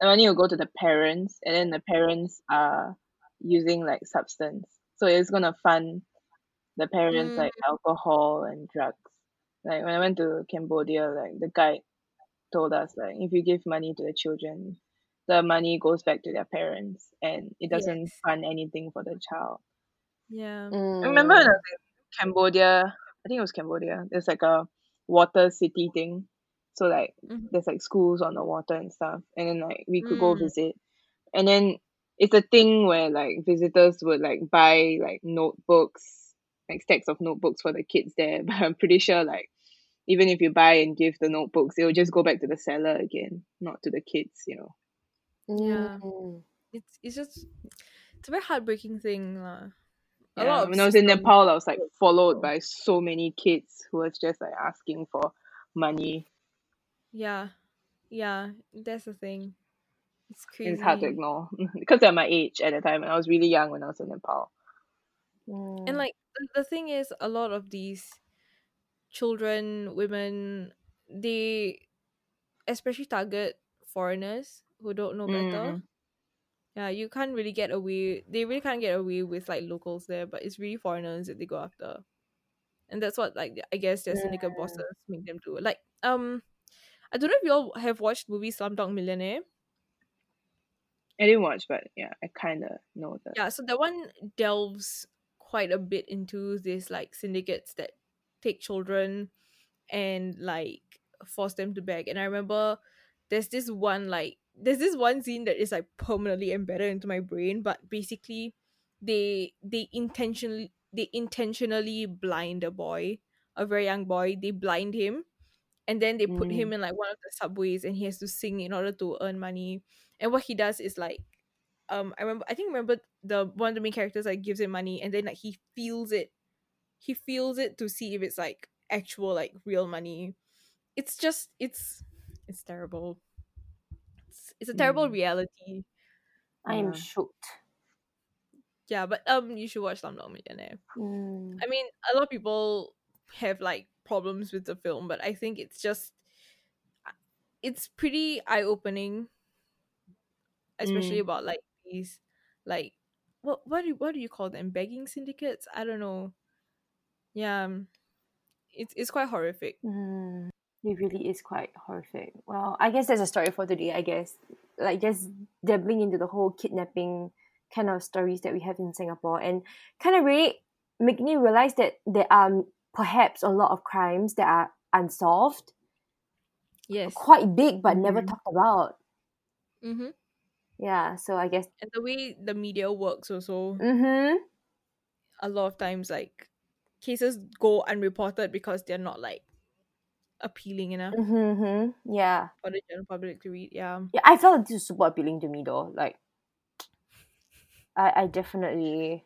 The money will go to the parents, and then the parents are using like substance, so it's gonna fund the parents Mm. like alcohol and drugs. Like when I went to Cambodia, like the guide told us like if you give money to the children, the money goes back to their parents, and it doesn't Yes. fund anything for the child. Yeah. I remember Mm. in Cambodia, I think it was Cambodia. There's like a water city thing. So like Mhm. there's like schools on the water and stuff. And then like we could go Mm. visit. And then it's a thing where like visitors would like buy like notebooks, like stacks of notebooks for the kids there. But I'm pretty sure like even if you buy and give the notebooks, it will just go back to the seller again, not to the kids, you know. Yeah. Mm. It's it's just it's a very heartbreaking thing, lah. A Yeah, when I was in Nepal, I was like followed by so many kids who was just like asking for money. Yeah, yeah, that's the thing. It's crazy. It's hard to ignore because they're my age at the time, and I was really young when I was in Nepal. Mm. And like the, the thing is, a lot of these children, women, they especially target foreigners who don't know better. Mm. Yeah, you can't really get away. They really can't get away with like locals there, but it's really foreigners that they go after, and that's what like I guess their syndicate bosses make them do. Like um, I don't know if you all have watched movie Slumdog Millionaire. I didn't watch, but yeah, I kind of know that. Yeah, so that one delves quite a bit into this like syndicates that take children and like force them to beg. And I remember there's this one like there's this one scene that is like permanently embedded into my brain, but basically they they intentionally they intentionally blind a boy, a very young boy. They blind him and then they put Mm. him in like one of the subways and he has to sing in order to earn money. And what he does is like um I remember I think remember the one of the main characters like gives him money and then like he feels it he feels it to see if it's like actual like real money. It's just it's it's terrible. It's, a terrible Mm. reality. I am Yeah. shocked. Yeah, but um you should watch Slumdog Millionaire. Mm. I mean, a lot of people have like problems with the film, but I think it's just it's pretty eye opening, especially Mm. about like these like what what do what do you call them begging syndicates? I don't know. Yeah, um, it's it's quite horrific. Mm. It really is quite horrific. Well, I guess that's a story for today. I guess like just dabbling into the whole kidnapping kind of stories that we have in Singapore, and kind of really make me realize that there are perhaps a lot of crimes that are unsolved, Yes. quite big but never Mhm. talked about. Mm-hmm. Yeah, so I guess. And the way the media works also, Mm-hmm. a lot of times like cases go unreported because they're not like appealing enough Mm-hmm. Yeah. for the general public to read. Yeah. Yeah, I felt this was super appealing to me though. Like, I I definitely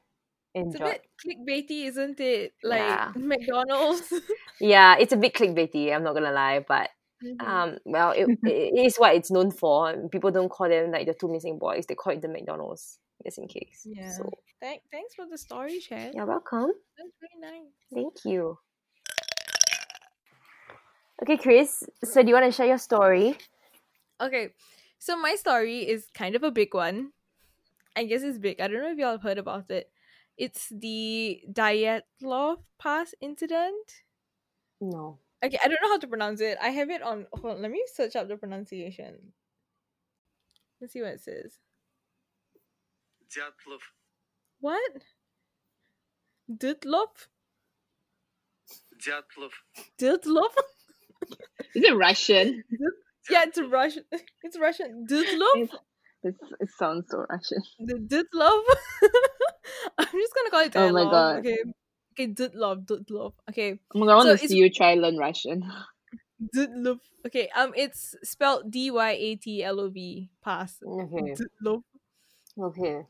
It's a bit clickbaity, isn't it? Like Yeah. McDonald's. Yeah, it's a bit clickbaity. I'm not gonna lie, but Mhm. um, well, it, it is what it's known for. People don't call them like the two missing boys; they call it the McDonald's missing case. Yeah. So Thank, thanks for the story, Chad. you're welcome. That's very nice. Thank you. Okay, Chris, so do you want to share your story? Okay, so my story is kind of a big one. I guess it's big. I don't know if y'all have heard about it. It's the Dyatlov Pass incident. No. Okay, I don't know how to pronounce it. I have it on. Hold on, let me search up the pronunciation. Let's see what it says. Dyatlov. What? Dutlov? Dyatlov. Dutlov? Is it Russian? yeah, it's Russian. It's Russian. Ditlov? It's, it sounds so Russian. The Ditlov? I'm just gonna call it Oh my Ditlov, God. Okay. Okay, Ditlov, Ditlov. Okay. Oh my god, I want So to see you try and learn Russian. Ditlov. Okay, um it's spelled D Y A T L O V pass. Okay. Ditlov. Okay.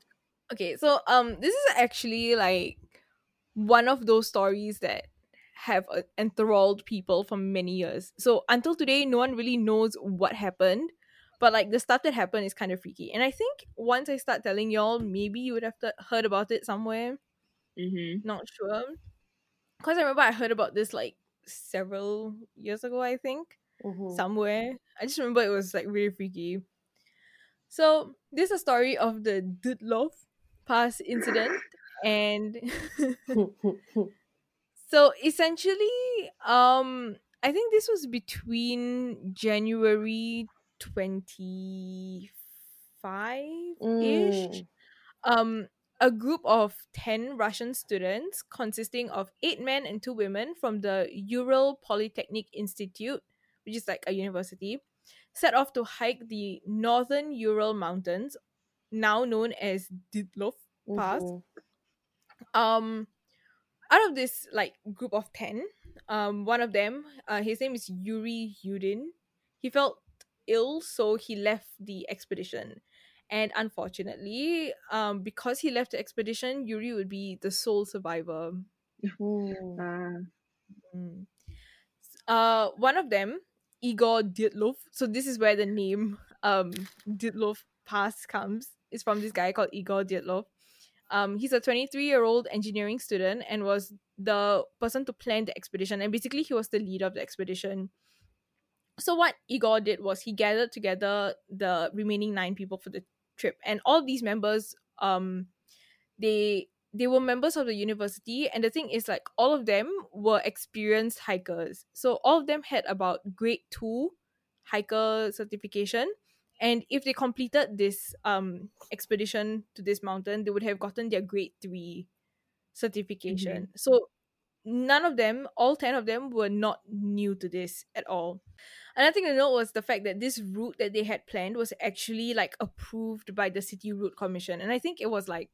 Okay, so um this is actually like one of those stories that have uh, enthralled people for many years. So until today no one really knows what happened, but like the stuff that happened is kind of freaky. And I think once I start telling y'all, maybe you would have to- heard about it somewhere. Mm-hmm. Not sure. Cuz I remember I heard about this like several years ago, I think Mm-hmm. somewhere. I just remember it was like really freaky. So this is a story of the Ditlov Pass incident, and so essentially, um, I think this was between January twenty five ish. Mm. Um, a group of 10 Russian students, consisting of eight men and two women from the Ural Polytechnic Institute, which is like a university, set off to hike the northern Ural Mountains, now known as Ditlov Pass. Mhm. Um, out of this like group of 10, um, one of them, uh, his name is Yuri Yudin. He felt ill, so he left the expedition. And unfortunately, um, because he left the expedition, Yuri would be the sole survivor. Mm. Uh, Mm. Uh, one of them, Igor Ditlov. So this is where the name um Ditlov Pass comes. Is from this guy called Igor Ditlov. Um, he's a 23 year old engineering student and was the person to plan the expedition. And basically, he was the leader of the expedition. So what Igor did was he gathered together the remaining nine people for the trip, and all these members, um, they they were members of the university and the thing is like all of them were experienced hikers so all of them had about grade 2 hiker certification And if they completed this um expedition to this mountain, they would have gotten their grade three certification. So none of them, all 10 of them, were not new to this at all. Another thing to note was the fact that this route that they had planned was actually like approved by the City Route Commission. And I think it was like,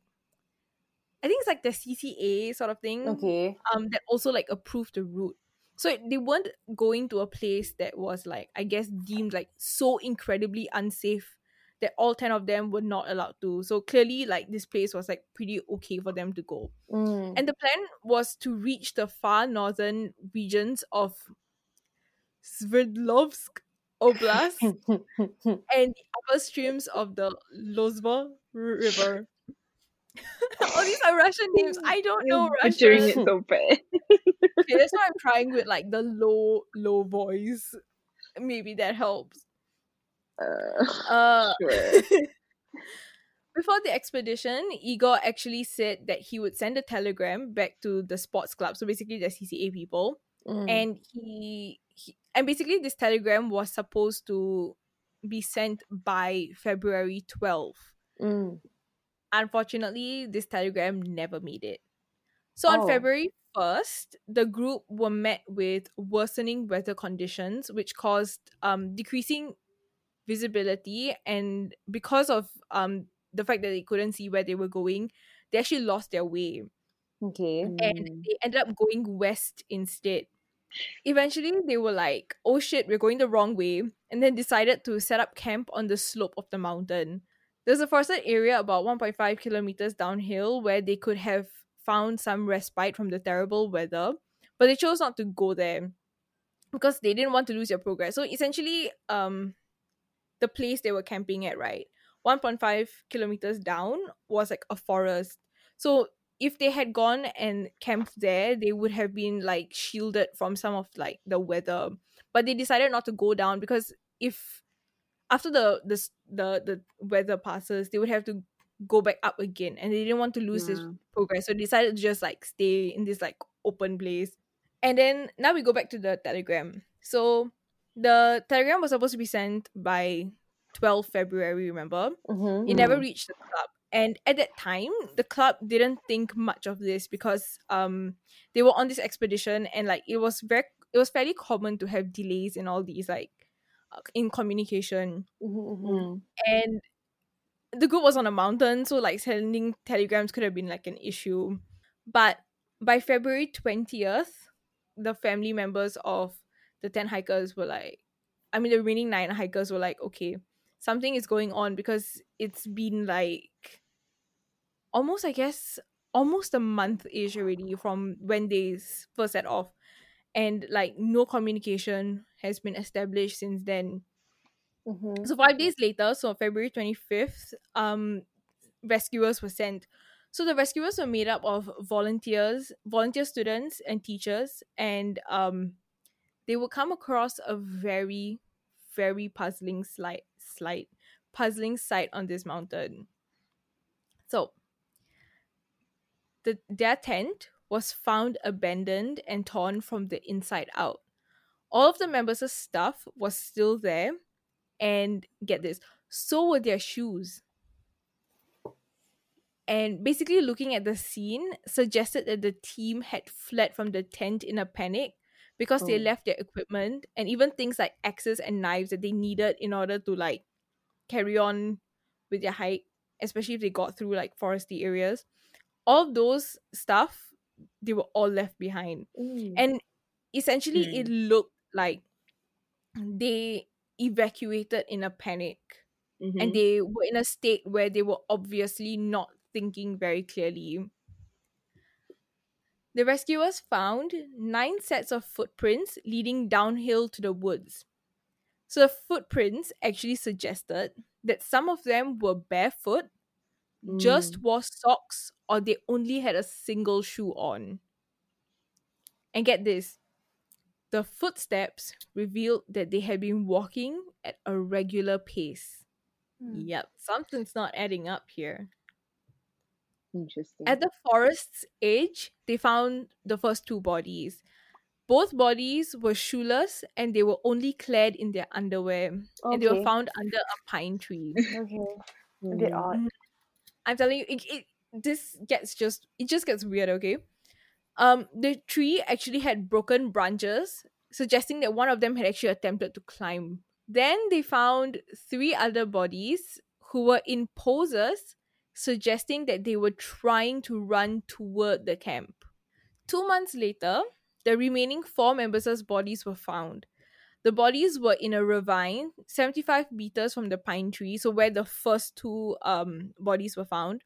I think it's like the CCA sort of thing. Okay. Um, that also like approved the route. So they weren't going to a place that was like, I guess, deemed like so incredibly unsafe that all 10 of them were not allowed to. So clearly, like, this place was like pretty okay for them to go. Mm. And the plan was to reach the far northern regions of Sverdlovsk Oblast and the upper streams of the Lozva River. All these are Russian names. I don't know butchering Russian. it so bad. Okay, that's why I'm trying with like the low, low voice. Maybe that helps. Uh, Uh, sure. Before the expedition, Igor actually said that he would send a telegram back to the sports club, so basically the CCA people, Mm. and he, he and basically this telegram was supposed to be sent by February 12th. Mm. Unfortunately, this telegram never made it. So on Oh. February 1st, the group were met with worsening weather conditions, which caused um decreasing visibility and because of um the fact that they couldn't see where they were going, they actually lost their way Okay. and Mm. they ended up going west instead. Eventually, they were like, oh shit, we're going the wrong way, and then decided to set up camp on the slope of the mountain. There's a forested area about 1.5 kilometers downhill where they could have found some respite from the terrible weather, but they chose not to go there because they didn't want to lose their progress. So essentially, um, the place they were camping at, right, 1.5 kilometers down was like a forest. So if they had gone and camped there, they would have been like shielded from some of like the weather. But they decided not to go down because if after the the the, the weather passes, they would have to go back up again, and they didn't want to lose this Yeah. progress, so they decided to just like stay in this like open place. And then now we go back to the telegram. So the telegram was supposed to be sent by 12 February, remember? Mm-hmm. It never reached the club. And at that time, the club didn't think much of this because um they were on this expedition and like it was very it was fairly common to have delays in all these like in communication Mm-hmm. Mm. and the group was on a mountain so like sending telegrams could have been like an issue but by february 20th the family members of the 10 hikers were like i mean the remaining nine hikers were like okay something is going on because it's been like almost i guess almost a month ish already from when they first set off and like no communication has been established since then Mm-hmm. so five days later, so February twenty fifth, um, rescuers were sent. So the rescuers were made up of volunteers, volunteer students, and teachers, and um, they would come across a very, very puzzling slight, slight, puzzling sight on this mountain. So the their tent was found abandoned and torn from the inside out. All of the members' stuff was still there, and get this, so were their shoes. And basically, looking at the scene suggested that the team had fled from the tent in a panic because they Oh. left their equipment and even things like axes and knives that they needed in order to like carry on with their hike, especially if they got through like foresty areas. All those stuff, they were all left behind Mm. and essentially Hmm. it looked like they evacuated in a panic Mhm. and they were in a state where they were obviously not thinking very clearly the rescuers found nine sets of footprints leading downhill to the woods so the footprints actually suggested that some of them were barefoot just Mm. wore socks or they only had a single shoe on. And get this the footsteps revealed that they had been walking at a regular pace. Mm. Yep, something's not adding up here. Interesting. At the forest's edge, they found the first two bodies. Both bodies were shoeless and they were only clad in their underwear. And they were found under a pine tree. Okay. A bit Mm. odd. I'm telling you, it, it this gets just it just gets weird, okay? Um the tree actually had broken branches, suggesting that one of them had actually attempted to climb. Then they found three other bodies who were in poses suggesting that they were trying to run toward the camp. Two months later, the remaining four members' bodies were found. The bodies were in a ravine 75 meters from the pine tree, so where the first two um bodies were found.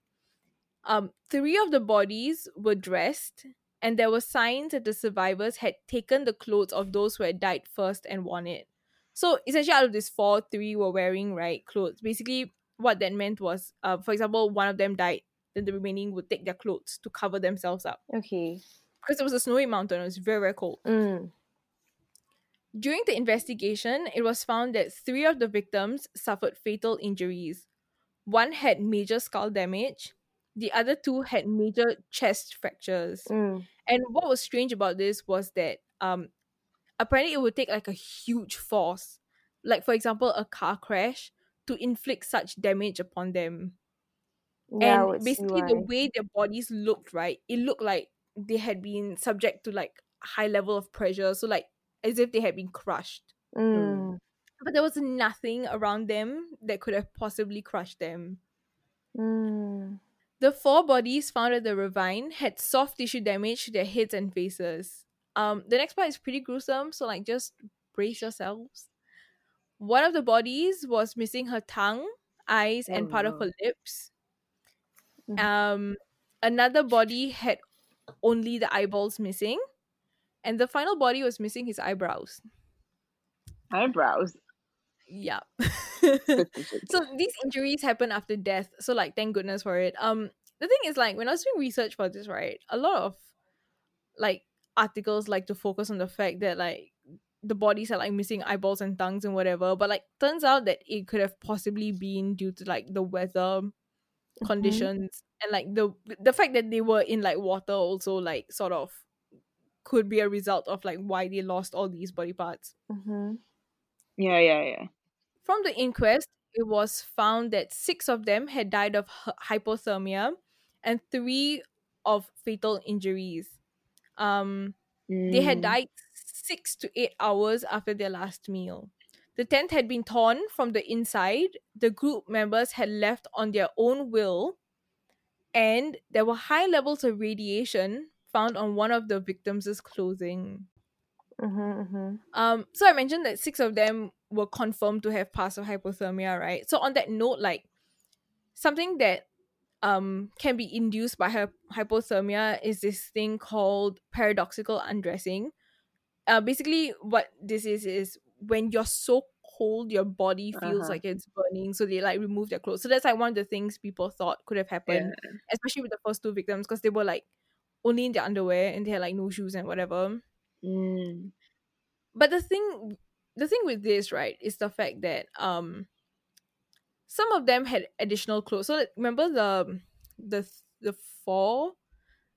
Um, three of the bodies were dressed, and there were signs that the survivors had taken the clothes of those who had died first and worn it. So essentially, out of these four, three were wearing right clothes. Basically, what that meant was, uh, for example, one of them died, then the remaining would take their clothes to cover themselves up Okay. because it was a snowy mountain. It was very very cold. Mm. During the investigation, it was found that three of the victims suffered fatal injuries. One had major skull damage, the other two had major chest fractures. Mm. And what was strange about this was that um apparently it would take like a huge force, like for example a car crash, to inflict such damage upon them. Yeah, and basically the way their bodies looked, right? It looked like they had been subject to like high level of pressure. So like as if they had been crushed. Mm. But there was nothing around them that could have possibly crushed them. Mm. The four bodies found at the ravine had soft tissue damage to their heads and faces. Um, the next part is pretty gruesome, so like just brace yourselves. One of the bodies was missing her tongue, eyes, and Oh, part of her lips. Mhm. Um, another body had only the eyeballs missing, and the final body was missing his eyebrows. Eyebrows. Yeah. So these injuries happen after death so like thank goodness for it um the thing is like when i was doing research for this right a lot of like articles like to focus on the fact that like the bodies are like missing eyeballs and tongues and whatever but like turns out that it could have possibly been due to like the weather conditions and like the the fact that they were in like water also like sort of could be a result of like why they lost all these body parts Mm-hmm. Yeah, yeah, yeah. From the inquest, it was found that six of them had died of hypothermia and three of fatal injuries. Um, They had Mm. died six to eight hours after their last meal. The tent had been torn from the inside. The group members had left on their own will, and there were high levels of radiation found on one of the victims' clothing. Mm-hmm. Mm-hmm. Um, so I mentioned that six of them were confirmed to have passed of hypothermia, right? So on that note, like something that um can be induced by hy- hypothermia is this thing called paradoxical undressing. Uh, basically, what this is is when you're so cold, your body feels Uh-huh. like it's burning, so they like remove their clothes. So that's like one of the things people thought could have happened, especially with the first two victims, because they were like only in their underwear and they had like no shoes and whatever Mm. but the thing the thing with this right is the fact that um some of them had additional clothes. So remember the the the four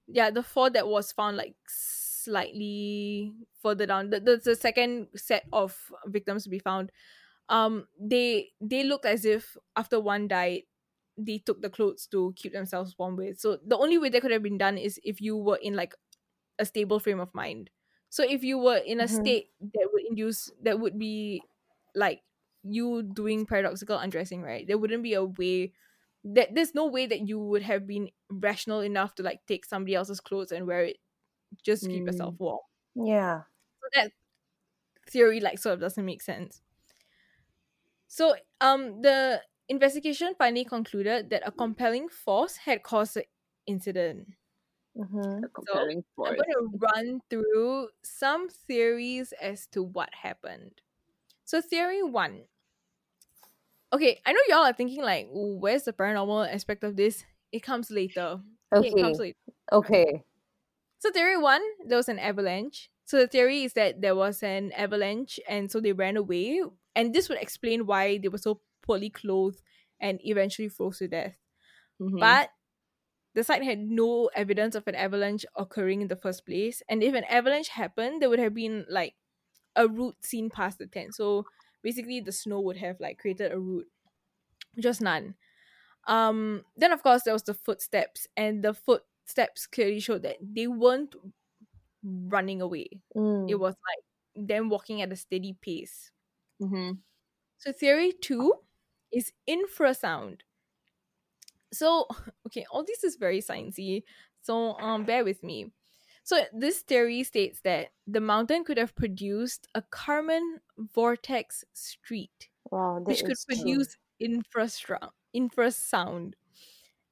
yeah the four that was found like slightly further down. The, the, the second set of victims to be found um they they looked as if after one died they took the clothes to keep themselves warm with. So the only way that could have been done is if you were in like a stable frame of mind so if you were in a Mhm. state that would induce that would be like you doing paradoxical undressing right? There wouldn't be a way that there's no way that you would have been rational enough to like take somebody else's clothes and wear it. Just to keep yourself warm. Yeah. so that theory like sort of doesn't make sense. So um the investigation finally concluded that a compelling force had caused the incident Mm-hmm. A I'm going to run through some theories as to what happened. So, theory one. Okay, I know y'all are thinking like, where's the paranormal aspect of this? It comes later. it comes Okay. later. Okay. So, theory one, there was an avalanche. So, the theory is that there was an avalanche, and so they ran away, and this would explain why they were so poorly clothed and eventually froze to death. Mhm. But the site had no evidence of an avalanche occurring in the first place. And if an avalanche happened, there would have been like a route seen past the tent. So basically the snow would have like created a route. Just none. Um then of course there was the footsteps and the footsteps clearly showed that they weren't running away. Mm. It was like them walking at a steady pace. Mm-hmm. So theory two is infrasound. So okay, all this is very sciencey. So um bear with me. So this theory states that the mountain could have produced a Karman vortex street, Wow, which could is true. produce infrastra- infrasound.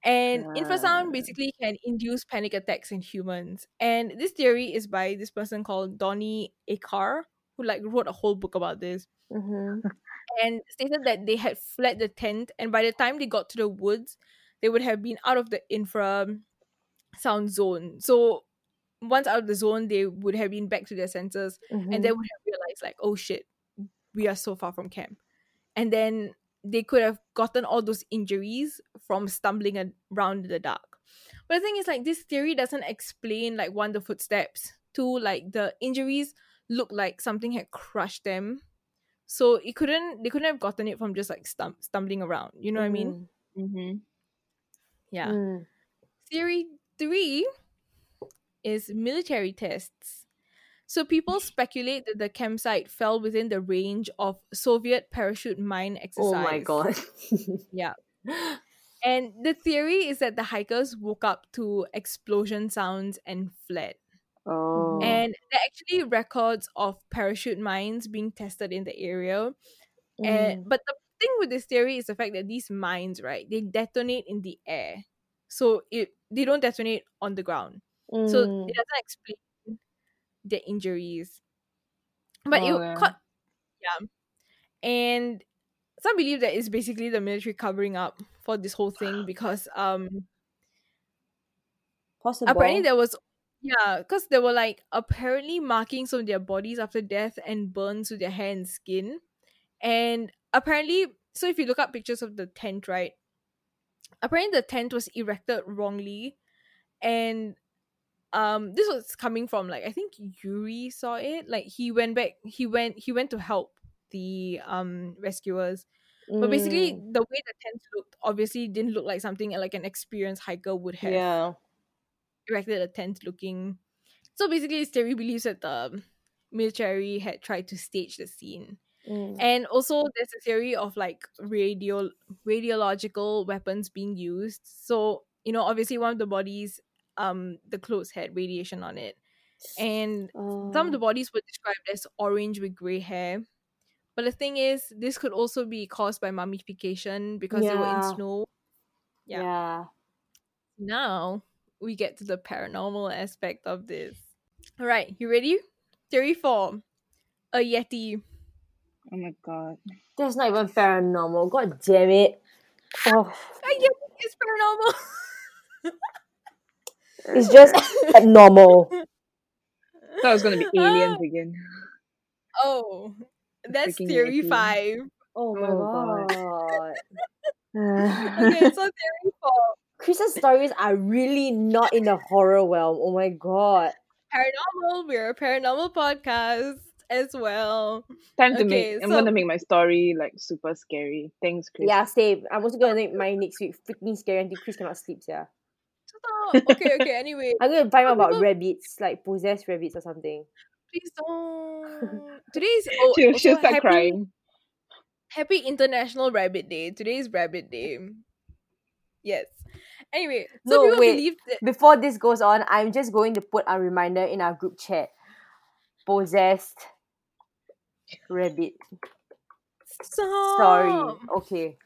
And infrasound Ah. basically can induce panic attacks in humans. And this theory is by this person called Donnie Eichar, who like wrote a whole book about this Mhm. and stated that they had fled the tent and by the time they got to the woods they would have been out of the infra sound zone. So once out of the zone they would have been back to their senses Mhm. and they would have realized like oh shit we are so far from camp. And then they could have gotten all those injuries from stumbling around in the dark. But the thing is like this theory doesn't explain like one the footsteps two like the injuries look like something had crushed them. So it couldn't they couldn't have gotten it from just like stum- stumbling around you know what i mean? Mm-hmm. Yeah Mm. theory three is military tests so people speculate that the campsite fell within the range of soviet parachute mine exercise Oh my god. yeah and the theory is that the hikers woke up to explosion sounds and fled Oh. and there are actually records of parachute mines being tested in the area And Mm. but the thing with this theory is the fact that these mines, right, they detonate in the air. So it they don't detonate on the ground. So Mm. it doesn't explain the injuries. But Oh, it yeah. caught yeah. And some believe that it's basically the military covering up for this whole thing because um Possible. apparently there was yeah because there were like apparently markings on their bodies after death and burns to their hair and skin and apparently so if you look up pictures of the tent right apparently the tent was erected wrongly and um this was coming from like i think yuri saw it like he went back he went he went to help the um rescuers but basically Mm. the way the tent looked obviously didn't look like something like an experienced hiker would have Yeah. erected a tent looking. So basically, his theory believes that the military had tried to stage the scene. Mm. And also, there's a theory of like radio radiological weapons being used. So you know, obviously, one of the bodies, um, the clothes had radiation on it, and some of the Oh. bodies were described as orange with gray hair. But the thing is, this could also be caused by mummification because they were in snow. yeah. yeah. now we get to the paranormal aspect of this. All right, you ready? Theory four: a yeti. Oh my god. That's not even paranormal. God damn it. Oh, A yeti it's paranormal. it's just abnormal. Thought it was gonna be aliens again. oh, that's Freaking theory yeti. five. Oh my Oh, god. Okay, so theory four: Chris's stories are really not in the horror realm. Oh my god. paranormal. We're a paranormal podcast as well. Time to Okay, make. I'm so- gonna make my story like super scary. Thanks, Chris. Yeah, same. I'm also gonna make my next week freaking scary until Chris cannot sleep, yeah. Okay, okay. Anyway, I'm gonna find out about People- rabbits, like possessed rabbits or something. please don't. Today's oh, she'll, she'll start happy- crying. Happy International Rabbit Day. Today is Rabbit Day. Yes. Anyway, so No, wait. believe that Before this goes on, I'm just going to put a reminder in our group chat. Possessed rabbit. Stop. Sorry. Okay.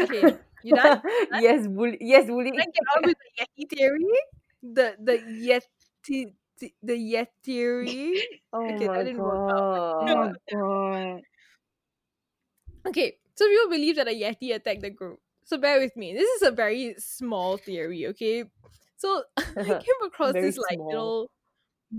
Okay, you done? yes, bully. Yes, bully. Can I get on with the Yeti theory? The the Yeti the Yeti theory. Oh Okay, that my Oh god. my god. Okay, so people believe that a Yeti attacked the group. So bear with me. This is a very small theory, okay? So I came across this like small. little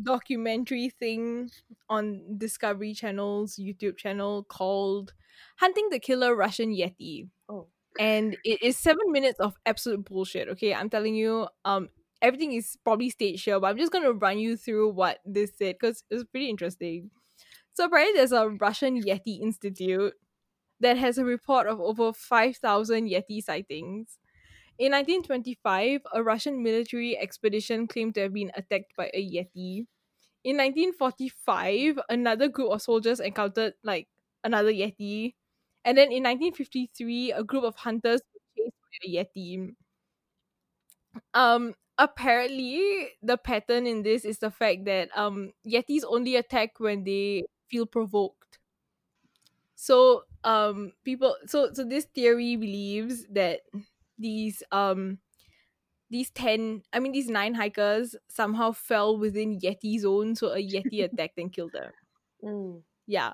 documentary thing on Discovery Channel's YouTube channel called Hunting the Killer Russian Yeti. Oh. and it is seven minutes of absolute bullshit. Okay, I'm telling you, um, everything is probably staged here, but I'm just gonna run you through what this said because it's pretty interesting. So apparently, there's a Russian Yeti Institute that has a report of over five thousand Yeti sightings. In 1925, a Russian military expedition claimed to have been attacked by a Yeti. In 1945, another group of soldiers encountered like another Yeti. And then in 1953, a group of hunters chased by a Yeti. Um, apparently, the pattern in this is the fact that um Yetis only attack when they feel provoked. So um people so so this theory believes that these um these 10 i mean these nine hikers somehow fell within yeti zone so a yeti attacked and killed them Mm. yeah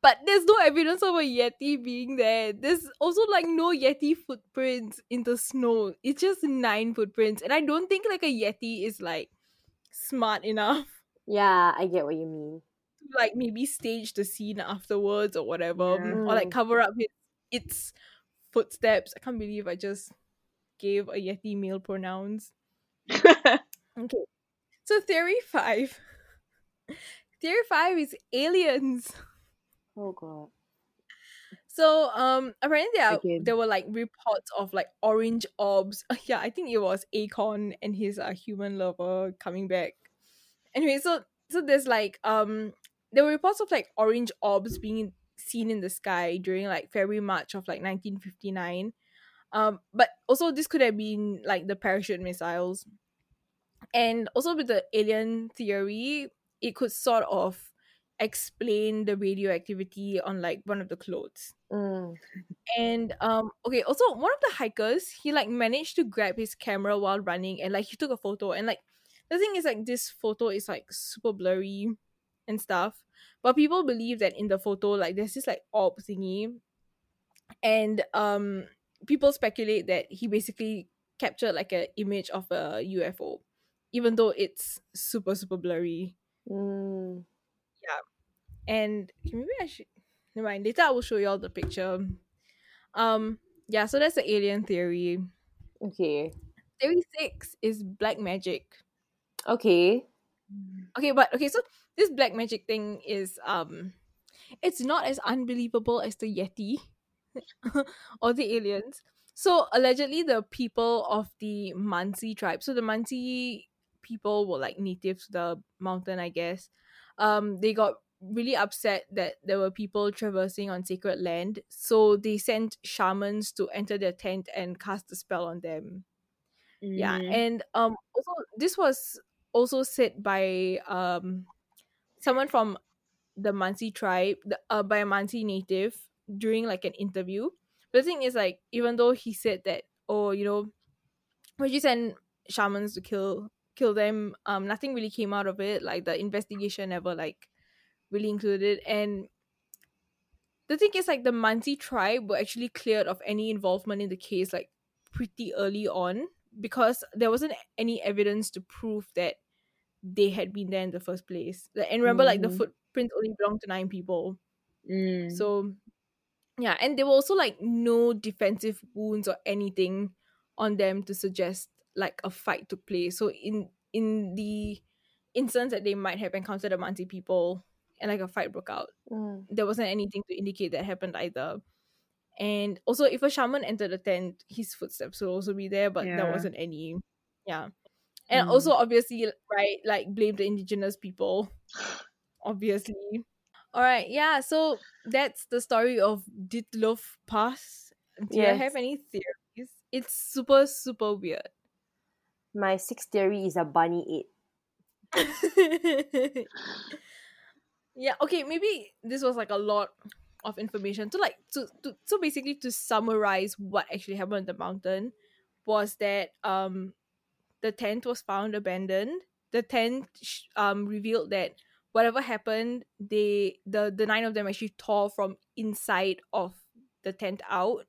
but there's no evidence of a yeti being there there's also like no yeti footprints in the snow it's just nine footprints and i don't think like a yeti is like smart enough Yeah, I get what you mean. like maybe stage the scene afterwards or whatever Yeah. or like cover up its, its footsteps i can't believe i just gave a yeti male pronouns okay so theory five theory five is aliens Oh god. So um apparently there, are, Again. there were like reports of like orange orbs. yeah, I think it was Akon and his uh, human lover coming back. Anyway, so so there's like um there were reports of like orange orbs being seen in the sky during like February March of like 1959. Um but also this could have been like the parachute missiles. And also with the alien theory, it could sort of explain the radioactivity on like one of the clothes. Mm. And um okay, also one of the hikers, he like managed to grab his camera while running and like he took a photo and like the thing is like this photo is like super blurry and stuff. But people believe that in the photo like there's this like orb thingy and um people speculate that he basically captured like an image of a UFO even though it's super super blurry Mm. Yeah, and maybe I should never mind. Later I will show you all the picture. Um yeah, so that's the alien theory. Okay. Theory six is black magic. Okay. Okay, but okay, so this black magic thing is um it's not as unbelievable as the Yeti or the aliens. So allegedly the people of the Mansi tribe, so the Mansi people were like native to the mountain, I guess. Um they got really upset that there were people traversing on sacred land. So they sent shamans to enter their tent and cast a spell on them. Yeah, Mm. and um also this was also said by um someone from the Mansi tribe, the, uh, by a Mansi native during like an interview. But the thing is, like, even though he said that, oh, you know, we you send shamans to kill kill them, um, nothing really came out of it. Like the investigation never like really included, and the thing is, like, the Mansi tribe were actually cleared of any involvement in the case, like, pretty early on because there wasn't any evidence to prove that they had been there in the first place. And remember, like, the Mhm. footprints only belonged to nine people. Mm. So yeah, and there were also like no defensive wounds or anything on them to suggest like a fight took place. So in in the instance that they might have encountered the Mansi people and like a fight broke out, Mm. there wasn't anything to indicate that happened either. And also if a shaman entered the tent, his footsteps would also be there, but there wasn't any. Yeah. And Mm. also obviously right, like blame the indigenous people. Obviously. Alright, yeah, so that's the story of Dyatlov Pass. Do you have any theories? It's super, super weird. My sixth theory is a bunny ate. yeah, okay, maybe this was like a lot of information. To like to, to so basically to summarize what actually happened on the mountain was that um the tent was found abandoned. The tent um revealed that whatever happened, they the the nine of them actually tore from inside of the tent out.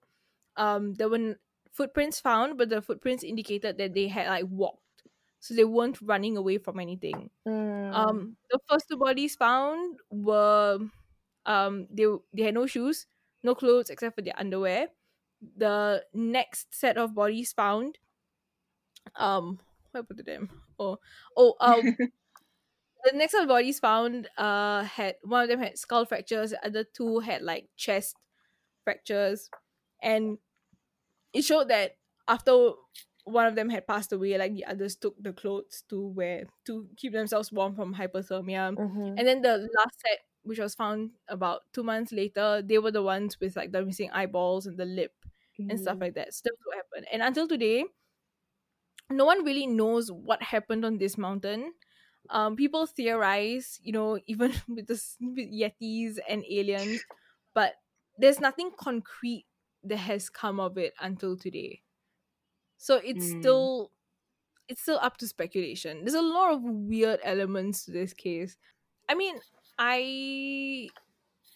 Um, there were footprints found, but the footprints indicated that they had like walked, so they weren't running away from anything. Mm. Um, the first two bodies found were, um, they they had no shoes, no clothes except for their underwear. the next set of bodies found, um, what put the them? Oh, oh, um, the next of bodies found, uh, had one of them had skull fractures, the other two had like chest fractures, and it showed that after one of them had passed away, like the others took the clothes to wear to keep themselves warm from hypothermia. Mhm. And then the last set, which was found about two months later, they were the ones with like the missing eyeballs and the lip and stuff Mm. like that. So that's what happened. And until today, no one really knows what happened on this mountain. Um, people theorize, you know, even with the with yetis and aliens, but there's nothing concrete that has come of it until today. So it's Mm. still it's still up to speculation. There's a lot of weird elements to this case. I mean, I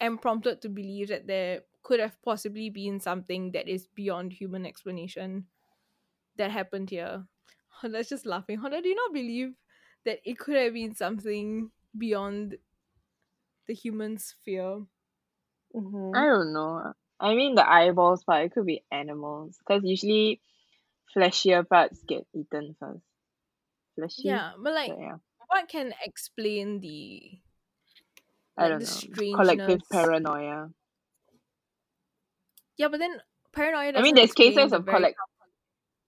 am prompted to believe that there could have possibly been something that is beyond human explanation that happened here. Honda's just laughing. Honda, do you not believe that it could have been something beyond the human sphere? Mhm. I don't know. I mean, the eyeballs part, it could be animals. Because usually fleshier parts get eaten first. Fleshy? Yeah, but like, So, yeah. what can explain the I don't the know. Collective paranoia. Yeah, but then paranoia. I mean, there's cases of very- collect.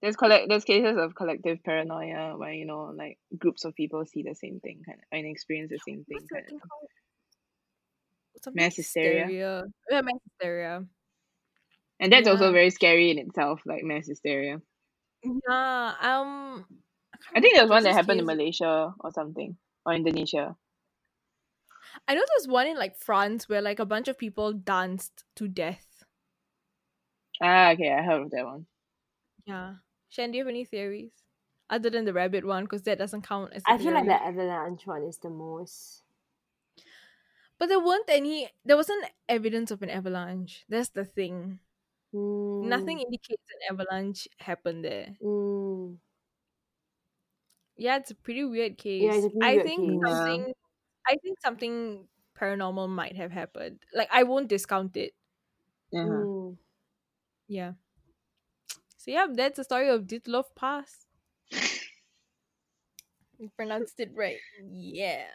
There's collect. There's cases of collective paranoia where you know, like groups of people see the same thing kind of, and experience the same thing kind of. Something Mass hysteria. hysteria. Yeah, mass hysteria. And that's also very scary in itself, like mass hysteria. Yeah. Um. can't I think there's one that happened in Malaysia or something, or Indonesia. I know there's one in like France where like a bunch of people danced to death. Ah, okay, I heard of that one. Yeah. Shan, do you have any theories other than the rabbit one? Because that doesn't count as. a I feel like the avalanche one is the most. But there weren't any. There wasn't evidence of an avalanche. That's the thing. Mm. Nothing indicates an avalanche happened there. Mm. Yeah, it's a pretty weird case. Yeah, it's a pretty I weird think case. Yeah. I think something paranormal might have happened. Like I won't discount it. Mm. Yeah. Yeah, that's the story of Dyatlov Pass. You pronounced it right. Yeah.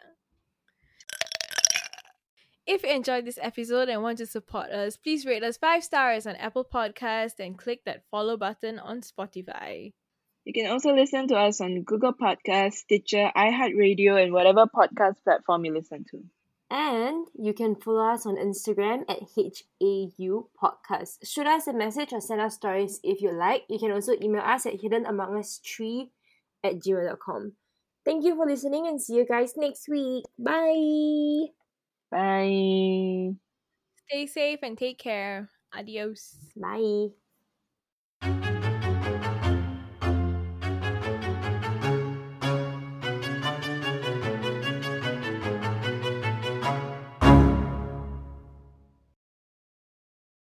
If you enjoyed this episode and want to support us, please rate us five stars on Apple Podcast and click that follow button on Spotify. You can also listen to us on Google Podcasts, Stitcher, iHeartRadio, and whatever podcast platform you listen to. And you can follow us on Instagram at HAU Podcast. Shoot us a message or send us stories if you like. You can also email us at hiddenamongus3 at gmail.com. Thank you for listening and see you guys next week. Bye. Bye. Stay safe and take care. Adios. Bye.